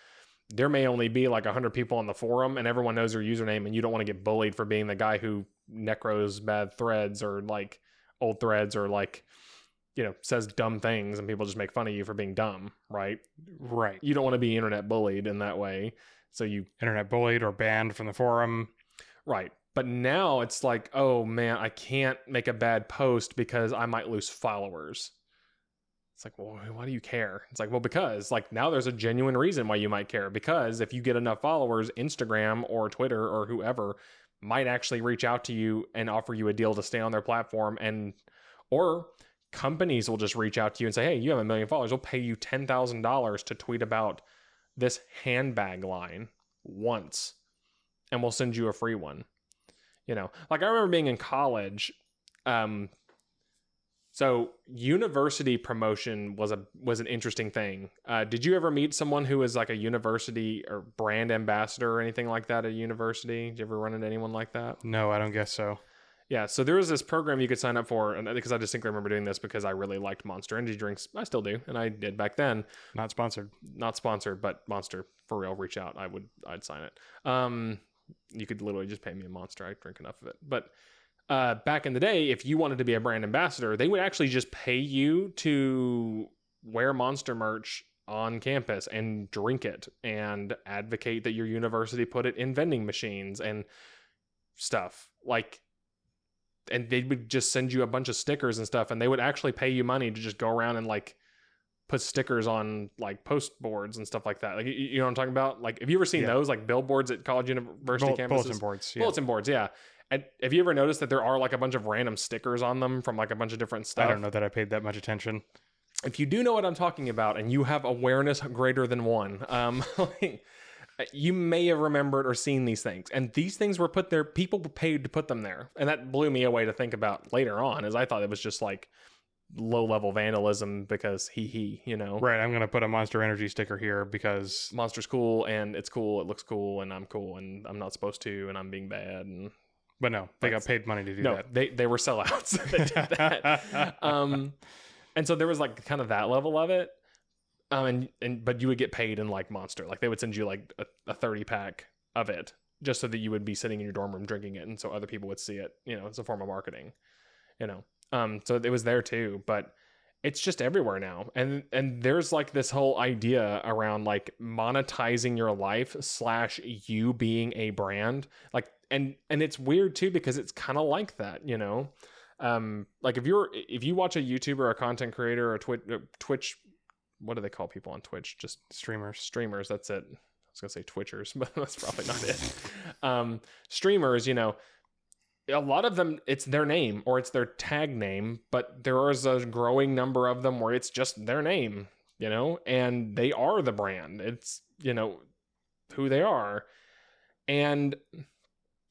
Speaker 2: there may only be like 100 people on the forum and everyone knows your username and you don't want to get bullied for being the guy who necros bad threads or like old threads or like you know says dumb things and people just make fun of you for being dumb right
Speaker 1: Right.
Speaker 2: you don't want to be internet bullied in that way so you
Speaker 1: Internet bullied or banned from the forum.
Speaker 2: right but now it's like oh man i can't make a bad post because i might lose followers it's like well why do you care it's like well because like now there's a genuine reason why you might care because if you get enough followers instagram or twitter or whoever might actually reach out to you and offer you a deal to stay on their platform and or companies will just reach out to you and say hey you have a million followers. We'll pay you $10000 to tweet about this handbag line once and we'll send you a free one. You know like i remember being in college um so university promotion was a was an interesting thing uh, did you ever meet someone who was like a university or brand ambassador or anything like that at a university did you ever run into anyone like that
Speaker 1: No, I don't guess so.
Speaker 2: yeah, so there was this program you could sign up for, and because I distinctly remember doing this because I really liked Monster Energy drinks. I still do, and I did back then.
Speaker 1: Not sponsored.
Speaker 2: Not sponsored, but Monster for real. Reach out, I would, I'd sign it. Um, you could literally just pay me a Monster. I drink enough of it. But uh, back in the day, if you wanted to be a brand ambassador, they would actually just pay you to wear Monster merch on campus and drink it and advocate that your university put it in vending machines and stuff like and they would just send you a bunch of stickers and stuff and they would actually pay you money to just go around and like put stickers on like post boards and stuff like that like you, know what i'm talking about like have you ever seen
Speaker 1: Yeah.
Speaker 2: those like billboards at college university
Speaker 1: Bull-
Speaker 2: campuses
Speaker 1: bulletin boards. Yeah.
Speaker 2: bulletin boards yeah and have you ever noticed that there are like a bunch of random stickers on them from like a bunch of different stuff
Speaker 1: I don't know that I paid that much attention.
Speaker 2: if you do know what I'm talking about and you have awareness greater than one, um, [laughs] like, you may have remembered or seen these things. And these things were put there, people were paid to put them there. And that blew me away to think about later on, as I thought it was just like low level vandalism because he, he, you know,
Speaker 1: Right. I'm gonna put a Monster Energy sticker here because
Speaker 2: monster's cool and it's cool, it looks cool, and I'm cool and I'm not supposed to, and I'm being bad. And
Speaker 1: But no, they got paid money to do
Speaker 2: no,
Speaker 1: that.
Speaker 2: they, they were sellouts [laughs] that did that. [laughs] um and so there was like kind of that level of it um and and but you would get paid in like monster like they would send you like a, a 30 pack of it just so that you would be sitting in your dorm room drinking it and so other people would see it you know it's a form of marketing you know um so it was there too but it's just everywhere now. And and there's like this whole idea around like monetizing your life slash you being a brand. Like and and it's weird too because it's kind of like that you know? Um like if you're if you watch a youtuber a content creator or twitch twitch what do they call people on twitch? Just
Speaker 1: Streamers.
Speaker 2: streamers that's it. I was gonna say twitchers [laughs] but that's probably not it. Um streamers you know a lot of them it's their name or it's their tag name but there is a growing number of them where it's just their name you know and they are the brand. It's you know who they are. And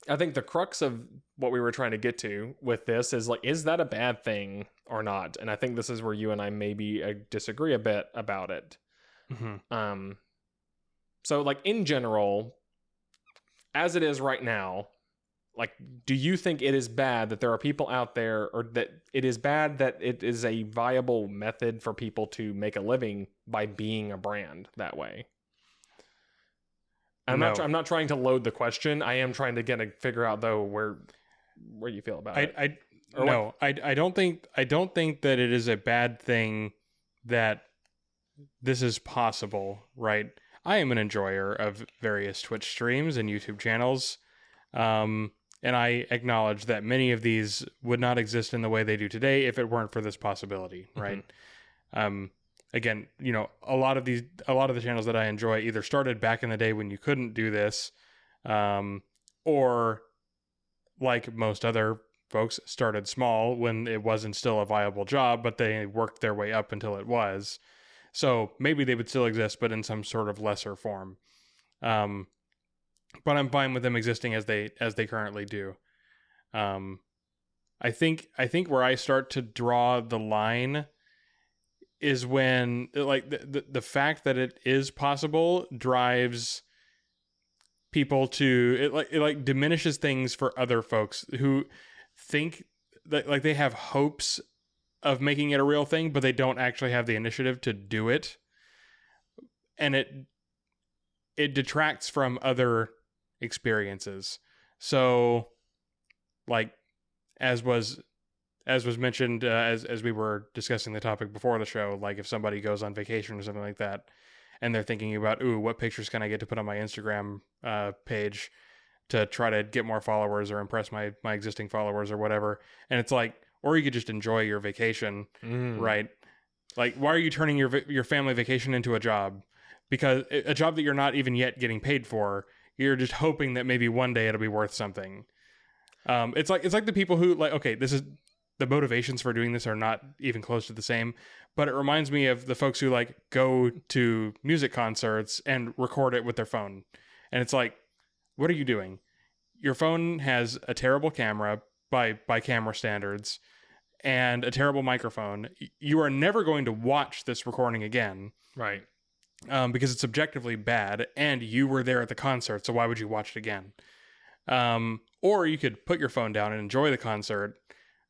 Speaker 2: i think the crux of what we were trying to get to with this is like is that a bad thing or not? And i think this is where you and i maybe uh, disagree a bit about it.
Speaker 1: Hmm
Speaker 2: um so like in general as it is right now like do you think it is bad that there are people out there or that it is bad that it is a viable method for people to make a living by being a brand that way I'm not I'm not trying to load the question. I am trying to get a figure out though where where you feel about
Speaker 1: I,
Speaker 2: it.
Speaker 1: I
Speaker 2: Or
Speaker 1: no, I, I don't think I don't think that it is a bad thing that this is possible, right? I am an enjoyer of various Twitch streams and YouTube channels, um, and I acknowledge that many of these would not exist in the way they do today if it weren't for this possibility, right? Um, again, you know, a lot of these, a lot of the channels that I enjoy either started back in the day when you couldn't do this, um, or like most other folks started small when it wasn't still a viable job, but they worked their way up until it was. So maybe they would still exist, but in some sort of lesser form. Um, but I'm fine with them existing as they as they currently do. Um, I think I think where I start to draw the line is when like the, the, the fact that it is possible drives people to it like it like diminishes things for other folks who think that like they have hopes of making it a real thing but they don't actually have the initiative to do it and it it detracts from other experiences. So like as was as was mentioned uh, as as we were discussing the topic before the show like if somebody goes on vacation or something like that and they're thinking about ooh what pictures can i get to put on my instagram uh, page to try to get more followers or impress my my existing followers or whatever and it's like or you could just enjoy your vacation
Speaker 2: Mm.
Speaker 1: right? Like why are you turning your your family vacation into a job? Because a job that you're not even yet getting paid for you're just hoping that maybe one day it'll be worth something. Um it's like it's like the people who like okay this is the motivations for doing this are not even close to the same but it reminds me of the folks who like go to music concerts and record it with their phone. And it's like what are you doing? Your phone has a terrible camera by by camera standards and a terrible microphone. You are never going to watch this recording again.
Speaker 2: Right.
Speaker 1: Um, because it's objectively bad and you were there at the concert so why would you watch it again? Um, or you could put your phone down and enjoy the concert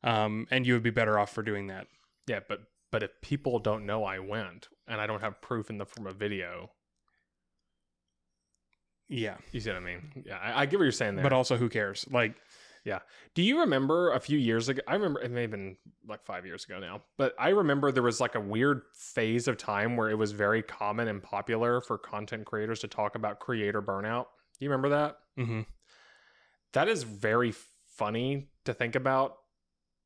Speaker 1: um, and you would be better off for doing that.
Speaker 2: Yeah, but but if people don't know I went and I don't have proof in the form of video,
Speaker 1: yeah.
Speaker 2: You see what I mean? Yeah, I, I get what you're saying there.
Speaker 1: but also who cares? Like
Speaker 2: Do you remember a few years ago? I remember it may have been like five years ago now. But I remember there was like a weird phase of time where it was very common and popular for content creators to talk about creator burnout. Do you remember that?
Speaker 1: Mm-hmm.
Speaker 2: That is very funny to think about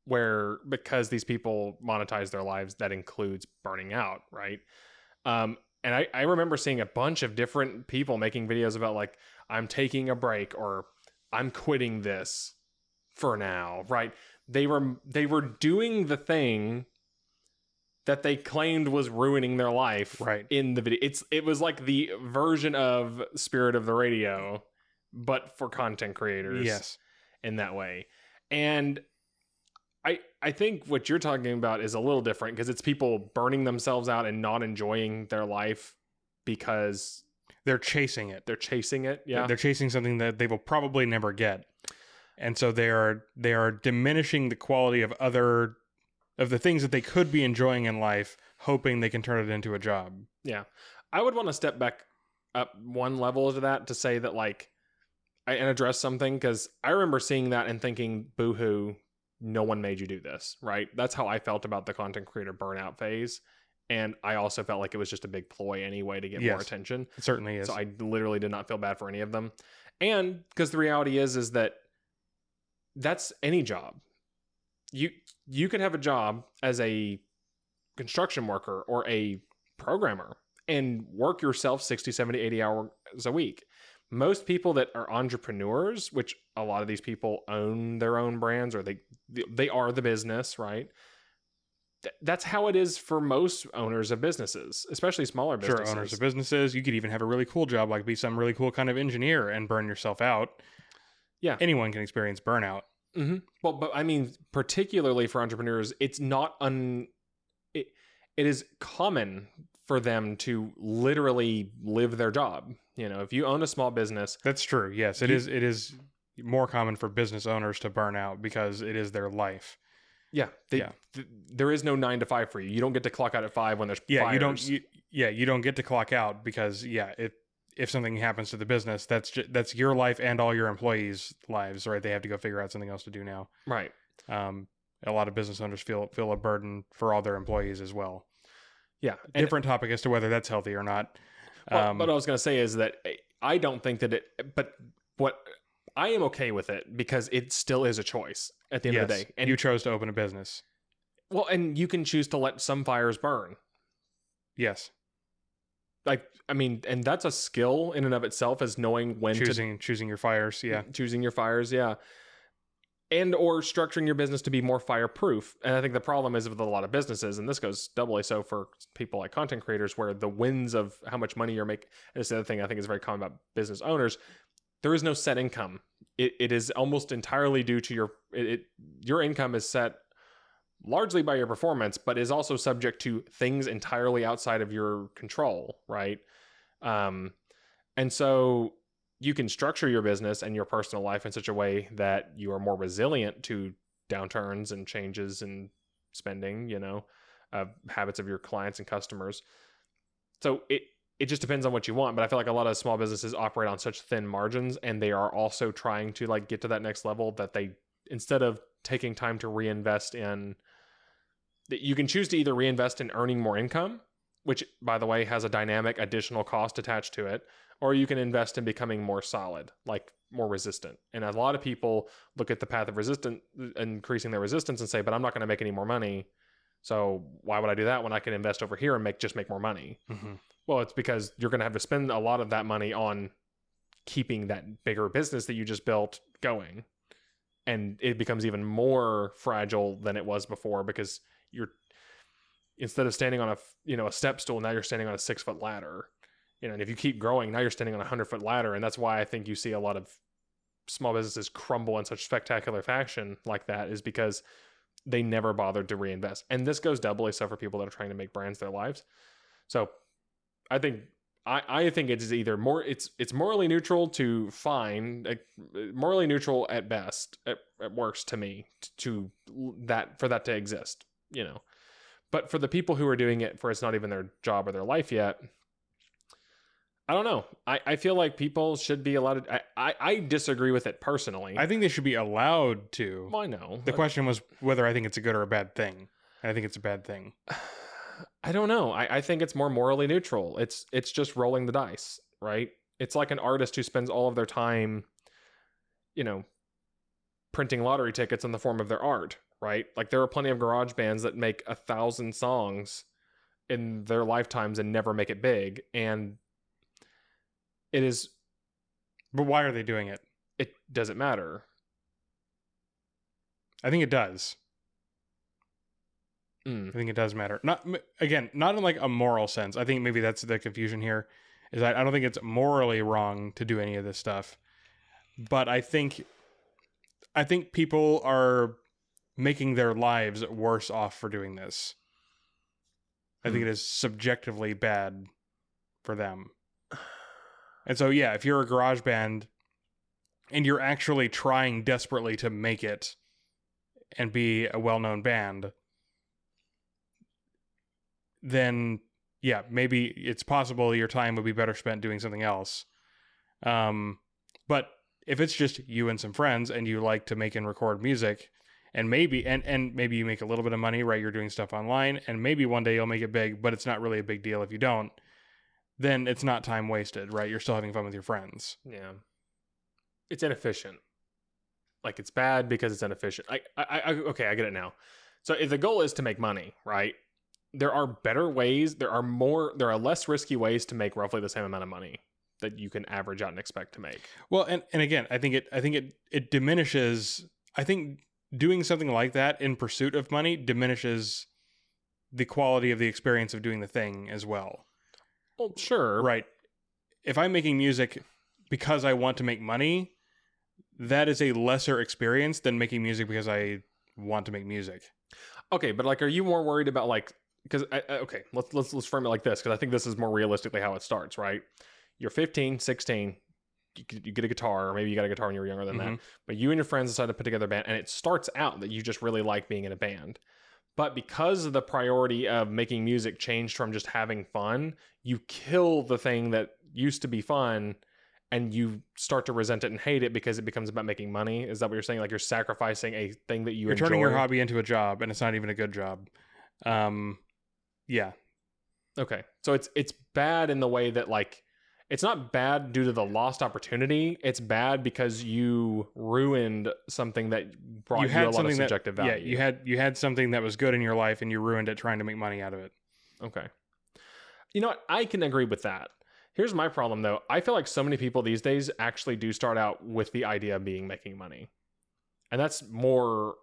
Speaker 2: where because these people monetize their lives that includes burning out right um and I, I remember seeing a bunch of different people making videos about like i'm taking a break or i'm quitting this for now right they were they were doing the thing that they claimed was ruining their life
Speaker 1: Right.
Speaker 2: in the video it's it was like the version of spirit of the radio but for content creators
Speaker 1: Yes.
Speaker 2: in that way. And I I think what you're talking about is a little different because it's people burning themselves out and not enjoying their life because
Speaker 1: They're chasing it.
Speaker 2: they're chasing it. Yeah.
Speaker 1: They're chasing something that they will probably never get. And so they are they are diminishing the quality of other of the things that they could be enjoying in life, hoping they can turn it into a job.
Speaker 2: Yeah, I would want to step back up one level to that to say that like I, and address something because I remember seeing that and thinking, boohoo, no one made you do this, right? That's how I felt about the content creator burnout phase. And I also felt like it was just a big ploy anyway to get more attention.
Speaker 1: It certainly is.
Speaker 2: So I literally did not feel bad for any of them. And because the reality is is that that's any job. You you could have a job as a construction worker or a programmer and work yourself 60, 70, 80 hours a week. Most people that are entrepreneurs, which a lot of these people own their own brands or they they are the business, right? That's how it is for most owners of businesses, especially smaller
Speaker 1: sure,
Speaker 2: businesses.
Speaker 1: owners of businesses, you could even have a really cool job, like be some really cool kind of engineer and burn yourself out.
Speaker 2: Yeah.
Speaker 1: Anyone can experience burnout.
Speaker 2: hmm Well, but I mean, particularly for entrepreneurs, it's not un. It, it is common for them to literally live their job. You know, if you own a small business,
Speaker 1: That's true. Yes, it
Speaker 2: You-
Speaker 1: is. It is more common for business owners to burn out because it is their life.
Speaker 2: yeah, they,
Speaker 1: Yeah.
Speaker 2: th- there is no nine to five for you. You don't get to clock out at five when there's
Speaker 1: Yeah, you don't. You, yeah, you don't get to clock out because yeah, if if something happens to the business, that's ju- that's your life and all your employees' lives, right? They have to go figure out something else to do now.
Speaker 2: right.
Speaker 1: Um, a lot of business owners feel feel a burden for all their employees as well.
Speaker 2: Yeah, and,
Speaker 1: Different topic as to whether that's healthy or not.
Speaker 2: well,
Speaker 1: Um,
Speaker 2: what I was going to say is that I don't think that it. But what I am okay with it because it still is a choice at the end of the day, and
Speaker 1: you chose to open a business.
Speaker 2: well, and you can choose to let some fires burn.
Speaker 1: Yes,
Speaker 2: like i mean and that's a skill in and of itself is knowing when
Speaker 1: choosing choosing your fires. Yeah,
Speaker 2: choosing your fires yeah. And or structuring your business to be more fireproof. And i think the problem is with a lot of businesses and this goes doubly so for people like content creators where the wins of how much money you're making is the other thing i think is very common about business owners there is no set income. It, it is almost entirely due to your it, it your income is set largely by your performance but is also subject to things entirely outside of your control right? Um and so you can structure your business and your personal life in such a way that you are more resilient to downturns and changes in spending you know uh, habits of your clients and customers. So it it just depends on what you want but i feel like a lot of small businesses operate on such thin margins and they are also trying to like get to that next level that they instead of taking time to reinvest in that you can choose to either reinvest in earning more income which by the way has a dynamic additional cost attached to it or you can invest in becoming more solid like more resistant. And a lot of people look at the path of resistant increasing their resistance and say but i'm not going to make any more money. So why would i do that when i can invest over here and make just make more money?
Speaker 1: Hmm
Speaker 2: well it's because you're going to have to spend a lot of that money on keeping that bigger business that you just built going. And it becomes even more fragile than it was before because you're instead of standing on a you know a step stool now you're standing on a six foot ladder. You know and if you keep growing now you're standing on a hundred foot ladder. And that's why i think you see a lot of small businesses crumble in such spectacular fashion like that is because they never bothered to reinvest. And this goes doubly so for people that are trying to make brands their lives. So i think I, I think it's either more it's it's morally neutral to fine like, morally neutral at best at, at worst to me t- to that for that to exist you know but for the people who are doing it for it's not even their job or their life yet I don't know. I, I feel like people should be allowed to. I, I, I disagree with it personally.
Speaker 1: I think they should be allowed to.
Speaker 2: well, I know.
Speaker 1: The question was whether I think it's a good or a bad thing. I think it's a bad thing. [sighs]
Speaker 2: I don't know. I, I think it's more morally neutral. It's it's just rolling the dice, right? It's like an artist who spends all of their time, you know, printing lottery tickets in the form of their art, right? Like there are plenty of garage bands that make a thousand songs in their lifetimes and never make it big. And it is
Speaker 1: But why are they doing it?
Speaker 2: it doesn't matter.
Speaker 1: I think it does.
Speaker 2: Mm.
Speaker 1: I think it does matter. Not again, not in like a moral sense. I think maybe that's the confusion here. Is that I don't think it's morally wrong to do any of this stuff, but I think, I think people are making their lives worse off for doing this. I think
Speaker 2: Hmm.
Speaker 1: it is subjectively bad for them. [sighs] And so yeah, if you're a garage band and you're actually trying desperately to make it and be a well-known band, then yeah, maybe it's possible your time would be better spent doing something else. Um, but if it's just you and some friends and you like to make and record music, and maybe and and maybe you make a little bit of money, right? You're doing stuff online, and maybe one day you'll make it big, but it's not really a big deal if you don't. Then it's not time wasted, right? You're still having fun with your friends.
Speaker 2: Yeah. It's inefficient. Like it's bad because it's inefficient. I, I, I okay, I get it now. So if the goal is to make money, right? There are better ways. There are more. There are less risky ways to make roughly the same amount of money that you can average out and expect to make.
Speaker 1: Well, and and again, I think it I think it it diminishes. I think doing something like that in pursuit of money diminishes the quality of the experience of doing the thing as well.
Speaker 2: Well, sure.
Speaker 1: Right. If I'm making music because I want to make money, that is a lesser experience than making music because I want to make music.
Speaker 2: Okay, but like, are you more worried about like? Because okay, let's let's let's frame it like this because I think this is more realistically how it starts. Right? You're 15, 16. You, get- a guitar, or maybe you got a guitar when you were younger than that.
Speaker 1: Mhm.
Speaker 2: But you and your friends decide to put together a band, and it starts out that you just really like being in a band. But because of the priority of making music changed from just having fun, you kill the thing that used to be fun and you start to resent it and hate it because it becomes about making money. Is that what you're saying? Like you're sacrificing a thing that you
Speaker 1: You're turning your hobby into a job and it's not even a good job. Um yeah.
Speaker 2: Okay. So it's it's bad in the way that like it's not bad due to the lost opportunity. It's bad because you ruined something that brought you,
Speaker 1: you had
Speaker 2: a lot of
Speaker 1: something that
Speaker 2: subjective
Speaker 1: yeah,
Speaker 2: value.
Speaker 1: you had you had something that was good in your life and you ruined it trying to make money out of it.
Speaker 2: Okay. You know what? I can agree with that. Here's my problem though. I feel like so many people these days actually do start out with the idea of being making money. And that's more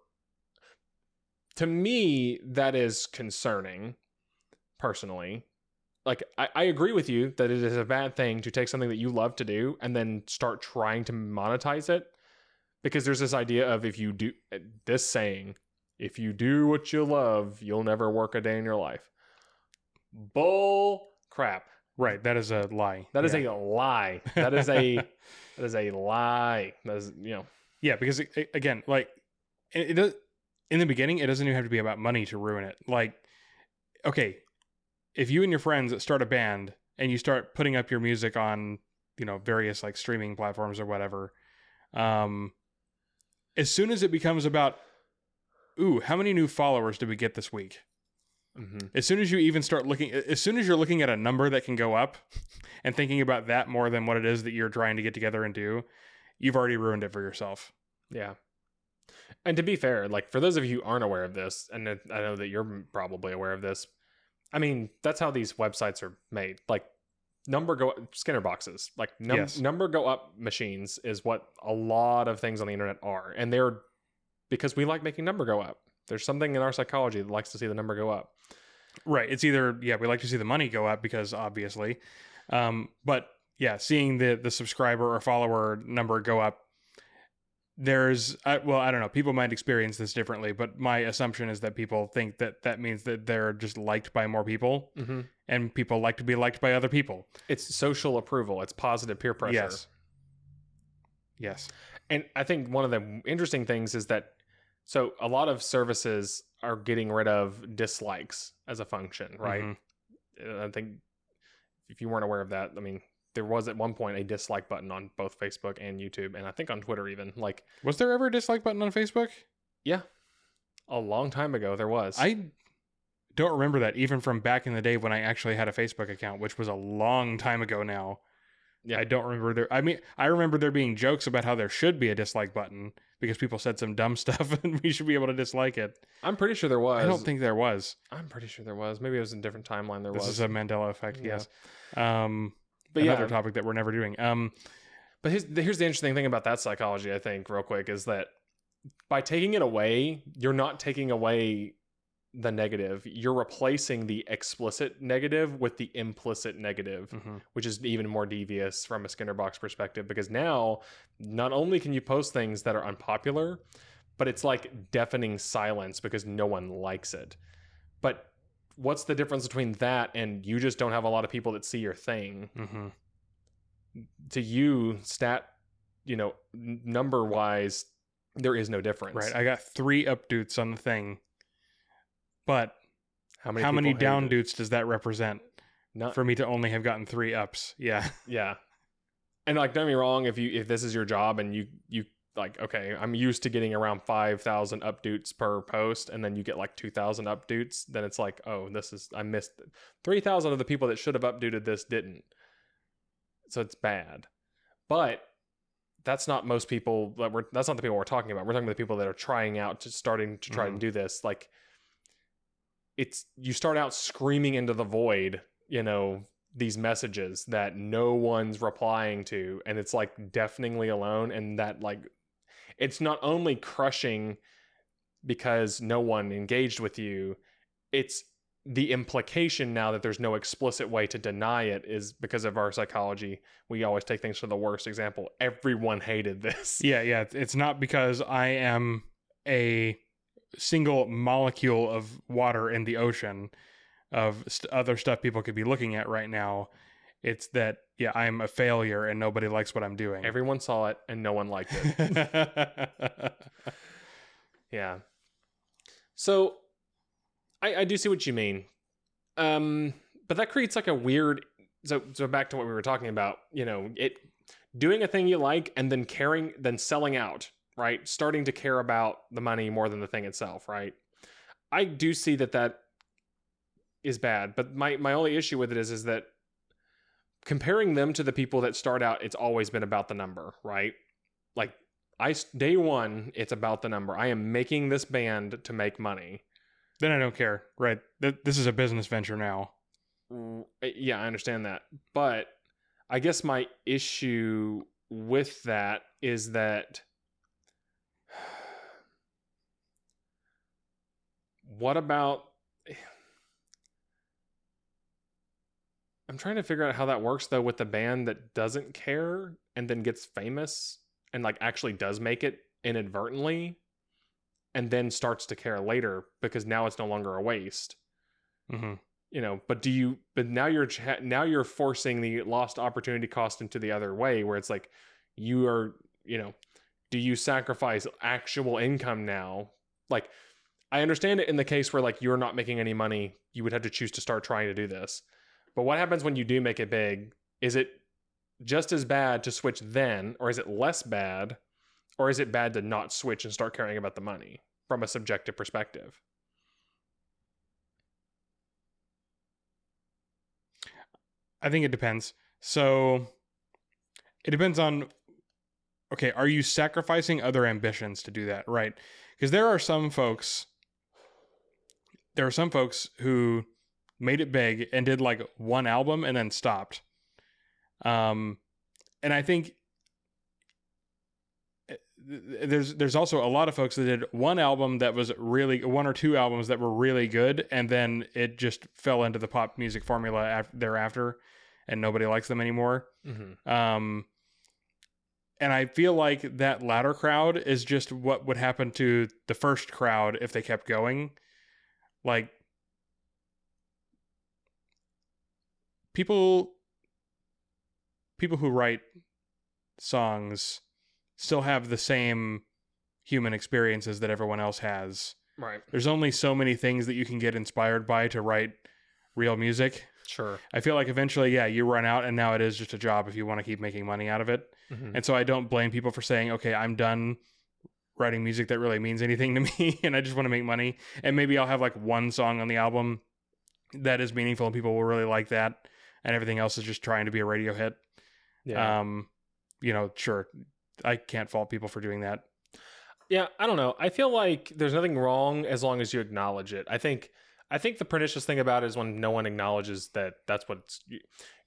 Speaker 2: to me, that is concerning personally. Like I, I agree with you that it is a bad thing to take something that you love to do and then start trying to monetize it. Because there's this idea of if you do uh, this saying, if you do what you love, you'll never work a day in your life. Bull crap.
Speaker 1: Right, that is a lie.
Speaker 2: That is
Speaker 1: Yeah.
Speaker 2: a lie. That is a [laughs] that is a lie. That is you know
Speaker 1: Yeah, because it, it- again, like it, it does in the beginning, it doesn't even have to be about money to ruin it. Like, okay, if you and your friends start a band and you start putting up your music on, you know, various like streaming platforms or whatever, um, as soon as it becomes about, ooh, how many new followers did we get this week?
Speaker 2: mhm.
Speaker 1: As soon as you even start looking, as soon as you're looking at a number that can go up and thinking about that more than what it is that you're trying to get together and do, you've already ruined it for yourself.
Speaker 2: yeah. And to be fair, like for those of you who aren't aware of this, and I know that you're probably aware of this, I mean that's how these websites are made. Like number go Skinner boxes, like num-
Speaker 1: Yes.
Speaker 2: number go up machines is what a lot of things on the internet are, and they're because we like making number go up. There's something in our psychology that likes to see the number go up.
Speaker 1: Right. It's either yeah, we like to see the money go up because obviously, um, but yeah, seeing the the subscriber or follower number go up. There's I, well, I don't know. People might experience this differently, but my assumption is that people think that that means that they're just liked by more people,
Speaker 2: Mm-hmm.
Speaker 1: and people like to be liked by other people.
Speaker 2: It's social approval. It's positive peer pressure.
Speaker 1: Yes. Yes.
Speaker 2: And I think one of the interesting things is that so a lot of services are getting rid of dislikes as a function, right?
Speaker 1: Mhm.
Speaker 2: Uh, I think if you weren't aware of that, I mean, there was at one point a dislike button on both Facebook and YouTube, and I think on Twitter even. Like
Speaker 1: Was there ever a dislike button on Facebook?
Speaker 2: Yeah, a long time ago, there was.
Speaker 1: I don't remember that even from back in the day when I actually had a Facebook account, which was a long time ago now.
Speaker 2: Yeah.
Speaker 1: I don't remember there. I mean, I remember there being jokes about how there should be a dislike button because people said some dumb [laughs] stuff and we should be able to dislike it.
Speaker 2: I'm pretty sure there was.
Speaker 1: I don't think there was.
Speaker 2: I'm pretty sure there was. Maybe it was in a different timeline. There
Speaker 1: This
Speaker 2: was.
Speaker 1: is a Mandela effect.
Speaker 2: Yeah.
Speaker 1: Yes. Um,
Speaker 2: but
Speaker 1: another
Speaker 2: yeah,
Speaker 1: topic that we're never doing. Um,
Speaker 2: But here's the, here's the interesting thing about that psychology, I think, real quick, is that by taking it away, you're not taking away the negative. You're replacing the explicit negative with the implicit negative,
Speaker 1: mhm.
Speaker 2: which is even more devious from a Skinner box perspective. Because now, not only can you post things that are unpopular, but it's like deafening silence because no one likes it. But what's the difference between that and you just don't have a lot of people that see your thing?
Speaker 1: Mhm.
Speaker 2: to you stat you know number wise there is no difference
Speaker 1: Right. I got three up dudes on the thing, but
Speaker 2: how
Speaker 1: how many down dudes does that represent
Speaker 2: Not,
Speaker 1: for me to only have gotten three ups? Yeah.
Speaker 2: yeah and like don't get me wrong if you if this is your job and you you like okay i'm used to getting around 5000 updates per post and then you get like 2000 updates then it's like oh this is i missed 3000 of the people that should have updated this didn't. So it's bad. But that's not most people that we're that's not the people we're talking about. We're talking about the people that are trying out to starting to try
Speaker 1: Mhm.
Speaker 2: and do this. Like it's you start out screaming into the void you know these messages that no one's replying to and it's like deafeningly alone and that like it's not only crushing because no one engaged with you it's the implication now that there's no explicit way to deny it is because of our psychology we always take things to the worst example everyone hated this [laughs]
Speaker 1: Yeah, yeah. it's- not because I am a single molecule of water in the ocean of st- other stuff people could be looking at right now. It's that yeah, I'm a failure and nobody likes what I'm doing.
Speaker 2: everyone saw it and no one liked it [laughs] Yeah. So I, I do see what you mean. Um, but that creates like a weird so so back to what we were talking about, you know, it doing a thing you like and then caring then selling out, right? Starting to care about the money more than the thing itself, right? I do see that that is bad, but my my only issue with it is is that comparing them to the people that start out it's always been about the number, right? Like I day one, it's about the number. I am making this band to make money.
Speaker 1: then I don't care. Right. Th- this is a business venture now.
Speaker 2: Mm, Yeah, I understand that, but I guess my issue with that is that [sighs] what about I'm trying to figure out how that works though with the band that doesn't care and then gets famous and like actually does make it inadvertently and then starts to care later because now it's no longer a waste.
Speaker 1: Hmm
Speaker 2: you know but do you but now you're now you're forcing the lost opportunity cost into the other way where it's like you are you know do you sacrifice actual income now? Like i understand it in the case where like you're not making any money you would have to choose to start trying to do this but what happens when you do make it big is it just as bad to switch then or is it less bad or is it bad to not switch and start caring about the money from a subjective perspective
Speaker 1: I think it depends. So it depends on okay, are you sacrificing other ambitions to do that, right? Because there are some folks there are some folks who made it big and did like one album and then stopped. Um and I think eh, there's there's also a lot of folks that did one album that was really one or two albums that were really good and then it just fell into the pop music formula af- thereafter and nobody likes them anymore
Speaker 2: mm-hmm.
Speaker 1: um and i feel like that latter crowd is just what would happen to the first crowd if they kept going like people people who write songs still have the same human experiences that everyone else has
Speaker 2: right
Speaker 1: there's only so many things that you can get inspired by to write real music
Speaker 2: Sure.
Speaker 1: I feel like eventually, yeah, you run out, and now it is just a job if you want to keep making money out of it.
Speaker 2: Mhm.
Speaker 1: And so I don't blame people for saying, okay, I'm done writing music that really means anything to [laughs] me, and I just want to make money. And maybe I'll have like one song on the album that is meaningful, and people will really like that, and everything else is just trying to be a radio hit.
Speaker 2: Yeah.
Speaker 1: Um, you know, sure, I can't fault people for doing that.
Speaker 2: Yeah, I don't know. I feel like there's nothing wrong as long as you acknowledge it. I think I think the pernicious thing about it is when no one acknowledges that that's what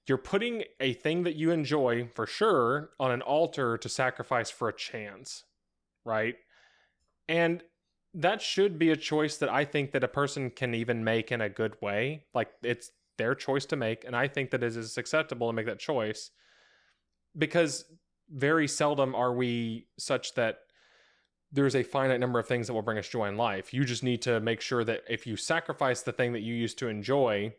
Speaker 2: you're putting a thing that you enjoy for sure on an altar to sacrifice for a chance, right? And that should be a choice that I think that a person can even make in a good way. Like it's their choice to make, and I think that it is acceptable to make that choice because very seldom are we such that there's a finite number of things that will bring us joy in life. You just need to make sure that if you sacrifice the thing that you used to enjoy,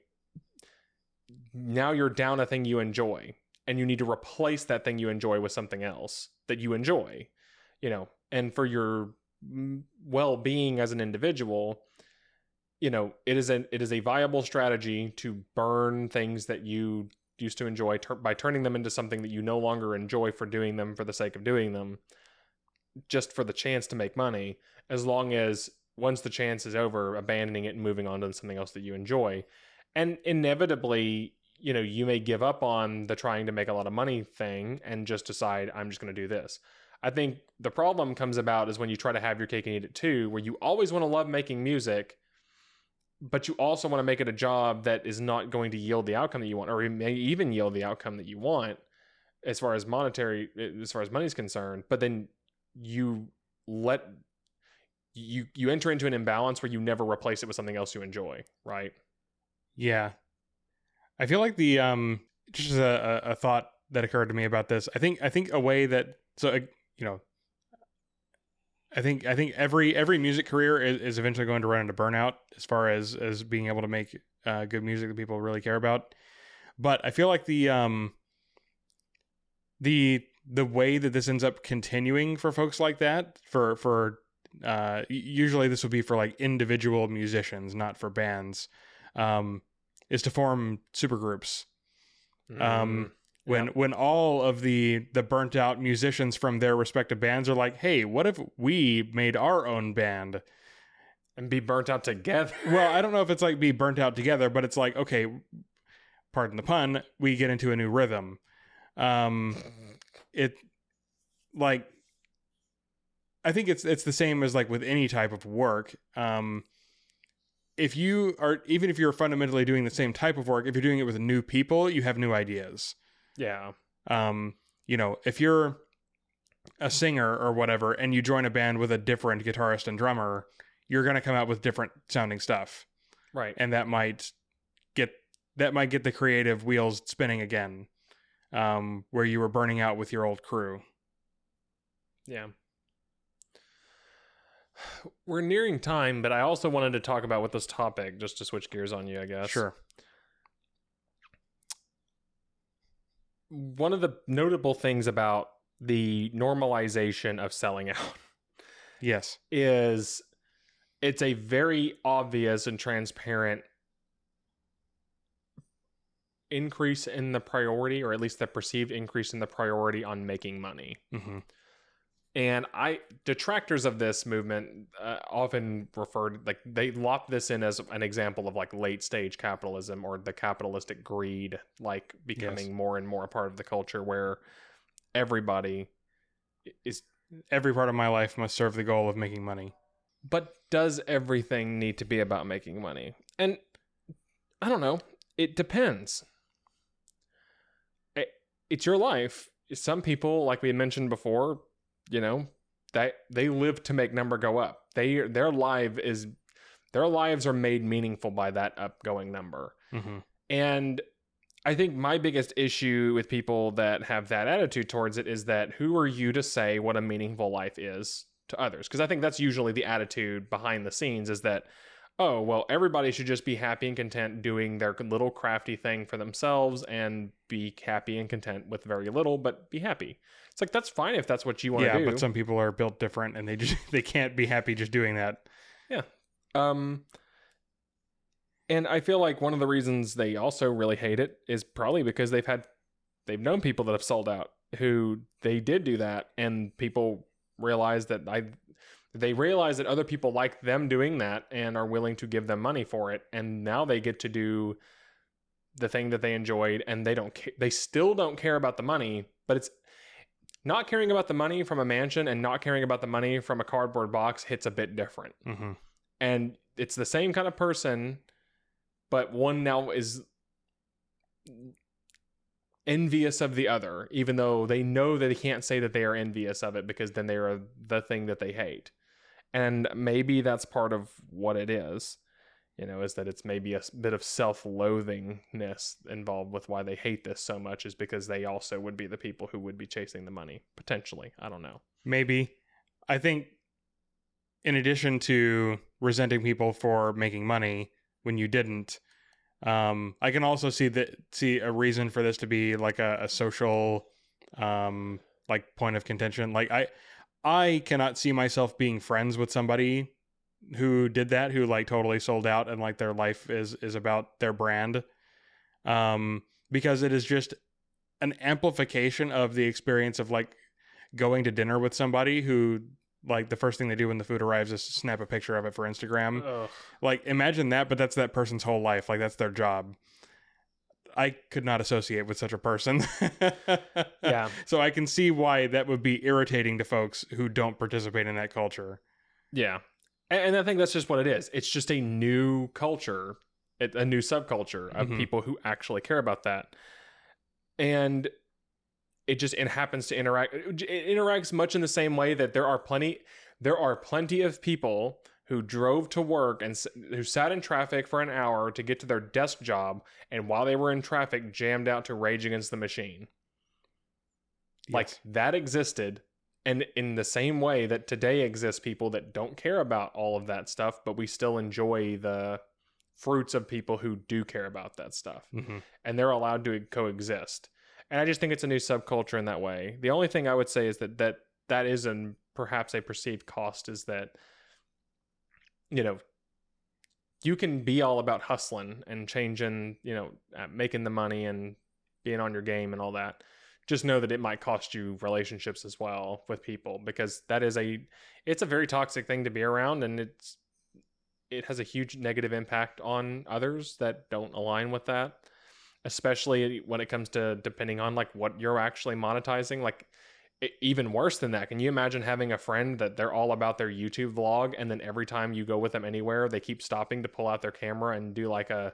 Speaker 2: now you're down a thing you enjoy and you need to replace that thing you enjoy with something else that you enjoy. You know, and for your well-being as an individual, you know, it is a it is a viable strategy to burn things that you used to enjoy tur- by turning them into something that you no longer enjoy for doing them for the sake of doing them just for the chance to make money as long as once the chance is over abandoning it and moving on to something else that you enjoy. And inevitably you know you may give up on the trying to make a lot of money thing and just decide i'm just going to do this. I think the problem comes about is when you try to have your cake and eat it too where you always want to love making music but you also want to make it a job that is not going to yield the outcome that you want or may even yield the outcome that you want as far as monetary as far as money is concerned but then you let you you enter into an imbalance where you never replace it with something else you enjoy right
Speaker 1: Yeah. I feel like the um just a, a a thought that occurred to me about this. I think I think a way that so uh, you know I think I think every every music career is, is eventually going to run into burnout as far as as being able to make uh, good music that people really care about. But I feel like the um the the way that this ends up continuing for folks like that for for uh usually this would be for like individual musicians not for bands um is to form supergroups Um, when
Speaker 2: Yeah.
Speaker 1: when all of the the burnt out musicians from their respective bands are like hey what if we made our own band?
Speaker 2: And be burnt out together. [laughs]
Speaker 1: Well i don't know if it's like be burnt out together but it's like okay pardon the pun we get into a new rhythm. Um it like i think it's it's the same as like with any type of work. Um if you are even if you're fundamentally doing the same type of work if you're doing it with new people you have new ideas
Speaker 2: yeah.
Speaker 1: Um you know if you're a singer or whatever and you join a band with a different guitarist and drummer you're going to come out with different sounding stuff.
Speaker 2: Right.
Speaker 1: And that might get that might get the creative wheels spinning again um where you were burning out with your old crew.
Speaker 2: Yeah. We're nearing time but i also wanted to talk about with this topic just to switch gears on you i guess.
Speaker 1: Sure
Speaker 2: one of the notable things about the normalization of selling [laughs] out
Speaker 1: yes.
Speaker 2: is it's a very obvious and transparent increase in the priority or at least the perceived increase in the priority on making money.
Speaker 1: Hmm
Speaker 2: and i detractors of this movement uh, often referred like they lop this in as an example of like late stage capitalism or the capitalistic greed like becoming
Speaker 1: Yes.
Speaker 2: more and more a part of the culture where everybody is
Speaker 1: every part of my life must serve the goal of making money.
Speaker 2: But does everything need to be about making money? And i don't know it depends. It- it's your life. Some people like we had mentioned before you know that they live to make number go up. They their life is their lives are made meaningful by that upgoing number.
Speaker 1: Hmm
Speaker 2: and I think my biggest issue with people that have that attitude towards it is that who are you to say what a meaningful life is to others? Because I think that's usually the attitude behind the scenes is that, oh, well, everybody should just be happy and content doing their little crafty thing for themselves and be happy and content with very little, but be happy. It's like, that's fine if that's what you want to
Speaker 1: yeah
Speaker 2: do.
Speaker 1: but some people are built different and they just [laughs] they can't be happy just doing that Yeah.
Speaker 2: Um, And I feel like one of the reasons they also really hate it is probably because they've had they've known people that have sold out who they did do that and people realize that I they realize that other people like them doing that and are willing to give them money for it and now they get to do the thing that they enjoyed and they don't ca- they still don't care about the money but it's not caring about the money from a mansion and not caring about the money from a cardboard box hits a bit different.
Speaker 1: Hmm
Speaker 2: and it's the same kind of person but one now is envious of the other even though they know that they can't say that they are envious of it because then they are the thing that they hate and maybe that's part of what it is you know is that it's maybe a bit of self-loathingness involved with why they hate this so much is because they also would be the people who would be chasing the money potentially i don't know
Speaker 1: Maybe. I think, in addition to resenting people for making money when you didn't, um, I can also see that see a reason for this to be like a, a social, um, like point of contention. Like I, I cannot see myself being friends with somebody who did that, who like totally sold out and like their life is is about their brand, um, because it is just an amplification of the experience of like going to dinner with somebody who like the first thing they do when the food arrives is snap a picture of it for Instagram.
Speaker 2: Ugh.
Speaker 1: Like imagine that, but that's that person's whole life. Like that's their job. I could not associate with such a person. [laughs]
Speaker 2: yeah
Speaker 1: So I can see why that would be irritating to folks who don't participate in that culture.
Speaker 2: Yeah. And, I think that's just what it is. It's just a new culture, it- a new subculture of
Speaker 1: Mhm.
Speaker 2: people who actually care about that. And it just it happens to interact it interacts much in the same way that there are plenty there are plenty of people who drove to work and who sat in traffic for an hour to get to their desk job and while they were in traffic jammed out to rage against the machine. Like that existed and in the same way that today exists people that don't care about all of that stuff but we still enjoy the fruits of people who do care about that stuff.
Speaker 1: Mhm.
Speaker 2: and they're allowed to coexist. And i just think it's a new subculture in that way. The only thing i would say is that that that is an perhaps a perceived cost is that you know you can be all about hustling and changing you know uh, making the money and being on your game and all that. Just know that it might cost you relationships as well with people because that is a it's a very toxic thing to be around and it's it has a huge negative impact on others that don't align with that especially when it comes to depending on like what you're actually monetizing. Like even worse than that can you imagine having a friend that they're all about their youtube vlog and then every time you go with them anywhere they keep stopping to pull out their camera and do like a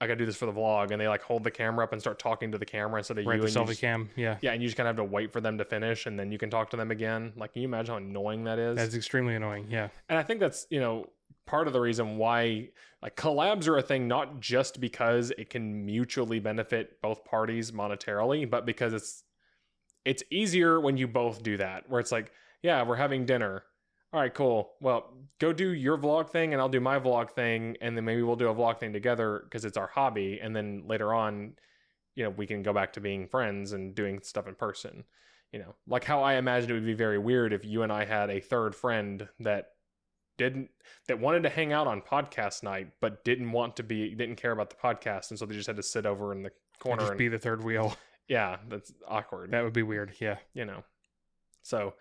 Speaker 2: i gotta do this for the vlog and they like hold the camera up and start talking to the camera instead of
Speaker 1: Right,
Speaker 2: you
Speaker 1: the
Speaker 2: and you
Speaker 1: selfie
Speaker 2: just-
Speaker 1: cam. Yeah.
Speaker 2: yeah and you just kind of have to wait for them to finish and then you can talk to them again like can you imagine how annoying that is
Speaker 1: That's extremely annoying. Yeah.
Speaker 2: and I think that's, you know, part of the reason why like collabs are a thing, not just because it can mutually benefit both parties monetarily, but because it's it's easier when you both do that, where it's like, yeah, we're having dinner. All right, cool. Well, go do your vlog thing and I'll do my vlog thing. And then maybe we'll do a vlog thing together because it's our hobby. And then later on, you know, we can go back to being friends and doing stuff in person. You know, like how I imagined it would be very weird if you and I had a third friend that didn't that wanted to hang out on podcast night but didn't want to be didn't care about the podcast and so they just had to sit over in the
Speaker 1: And
Speaker 2: corner
Speaker 1: just
Speaker 2: and,
Speaker 1: be the third wheel.
Speaker 2: Yeah that's awkward.
Speaker 1: That would be weird. Yeah.
Speaker 2: you know. So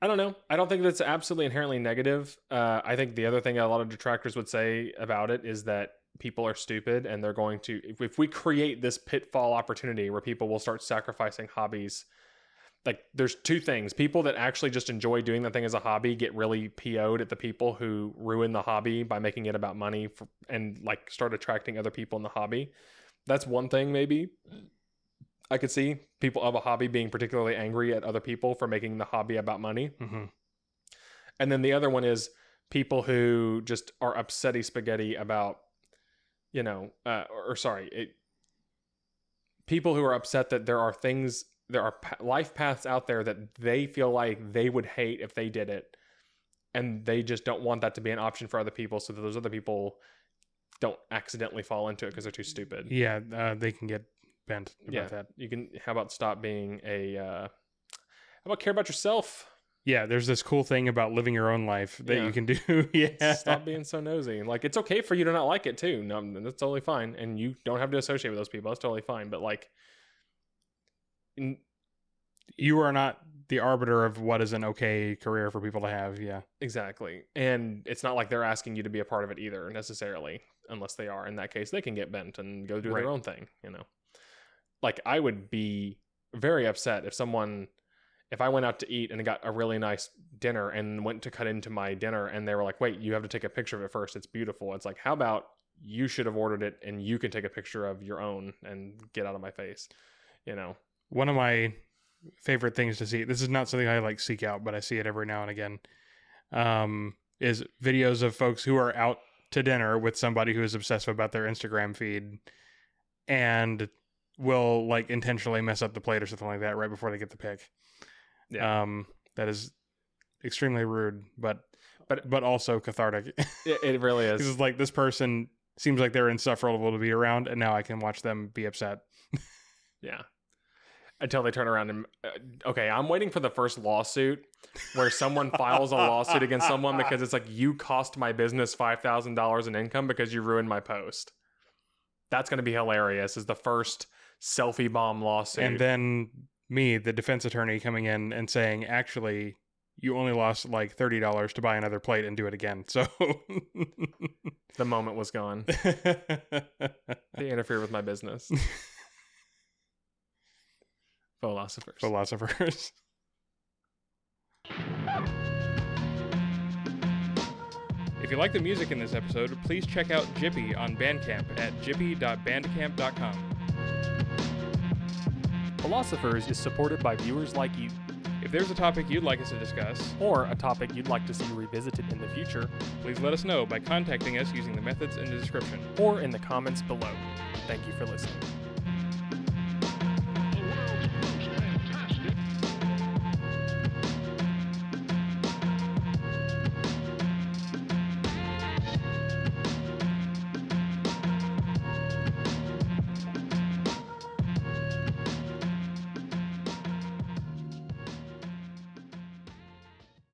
Speaker 2: i don't know. I don't think that's absolutely inherently negative. Uh, i think the other thing a lot of detractors would say about it is that people are stupid and they're going to if, if we create this pitfall opportunity where people will start sacrificing hobbies like there's two things. People that actually just enjoy doing that thing as a hobby get really po'd at the people who ruin the hobby by making it about money for, and like start attracting other people in the hobby. That's one thing maybe i could see people of a hobby being particularly angry at other people for making the hobby about money
Speaker 1: hmm
Speaker 2: and then the other one is people who just are upsetty spaghetti about, you know, uh, or, or sorry, it, people who are upset that there are things, there are pa- life paths out there that they feel like they would hate if they did it. And they just don't want that to be an option for other people so that those other people don't accidentally fall into it because they're too stupid.
Speaker 1: Yeah. Uh, they can get bent about
Speaker 2: Yeah.
Speaker 1: that.
Speaker 2: You can, how about stop being a, uh, how about care about yourself?
Speaker 1: yeah, there's this cool thing about living your own life that
Speaker 2: Yeah.
Speaker 1: you can do. [laughs] yeah.
Speaker 2: Stop being so nosy. Like it's okay for you to not like it too. No, that's totally fine, and you don't have to associate with those people. That's totally fine. But like, n-
Speaker 1: You are not the arbiter of what is an okay career for people to have. Yeah.
Speaker 2: exactly, and it's not like they're asking you to be a part of it either necessarily, unless they are. In that case, they can get bent and go do
Speaker 1: Right.
Speaker 2: their own thing. You know, like I would be very upset if someone. If I went out to eat and got a really nice dinner and went to cut into my dinner and they were like, wait, you have to take a picture of it first. It's beautiful. It's like, how about you should have ordered it and you can take a picture of your own and get out of my face, you know?
Speaker 1: One of my favorite things to see, this is not something I like seek out, but I see it every now and again, um, is videos of folks who are out to dinner with somebody who is obsessive about their Instagram feed and will like intentionally mess up the plate or something like that right before they get the pick.
Speaker 2: Yeah.
Speaker 1: Um, that is extremely rude, but
Speaker 2: But-
Speaker 1: but also cathartic. [laughs]
Speaker 2: It, it really is.
Speaker 1: it's like this person seems like they're insufferable to be around, and now I can watch them be upset. [laughs]
Speaker 2: Yeah. Until they turn around and, uh, okay, I'm waiting for the first lawsuit where someone files a lawsuit against someone because it's like, you cost my business $5,000 in income because you ruined my post. That's going to be hilarious, is the first selfie bomb lawsuit.
Speaker 1: And then me, the defense attorney, coming in and saying, actually, you only lost like thirty dollars to buy another plate and do it again. [laughs] So
Speaker 2: the moment was gone. [laughs] They interfere with my business. Fauxlosophers.
Speaker 1: Fauxlosophers. [laughs] If you like the music in this episode, please check out Jippy on Bandcamp at jippy.bandcamp.com.
Speaker 3: Fauxlosophers is supported by viewers like you,
Speaker 1: If there's a topic you'd like us to discuss,
Speaker 3: or a topic you'd like to see revisited in the future,
Speaker 1: please let us know by contacting us using the methods in the description.
Speaker 3: or in the comments below. Thank you for listening.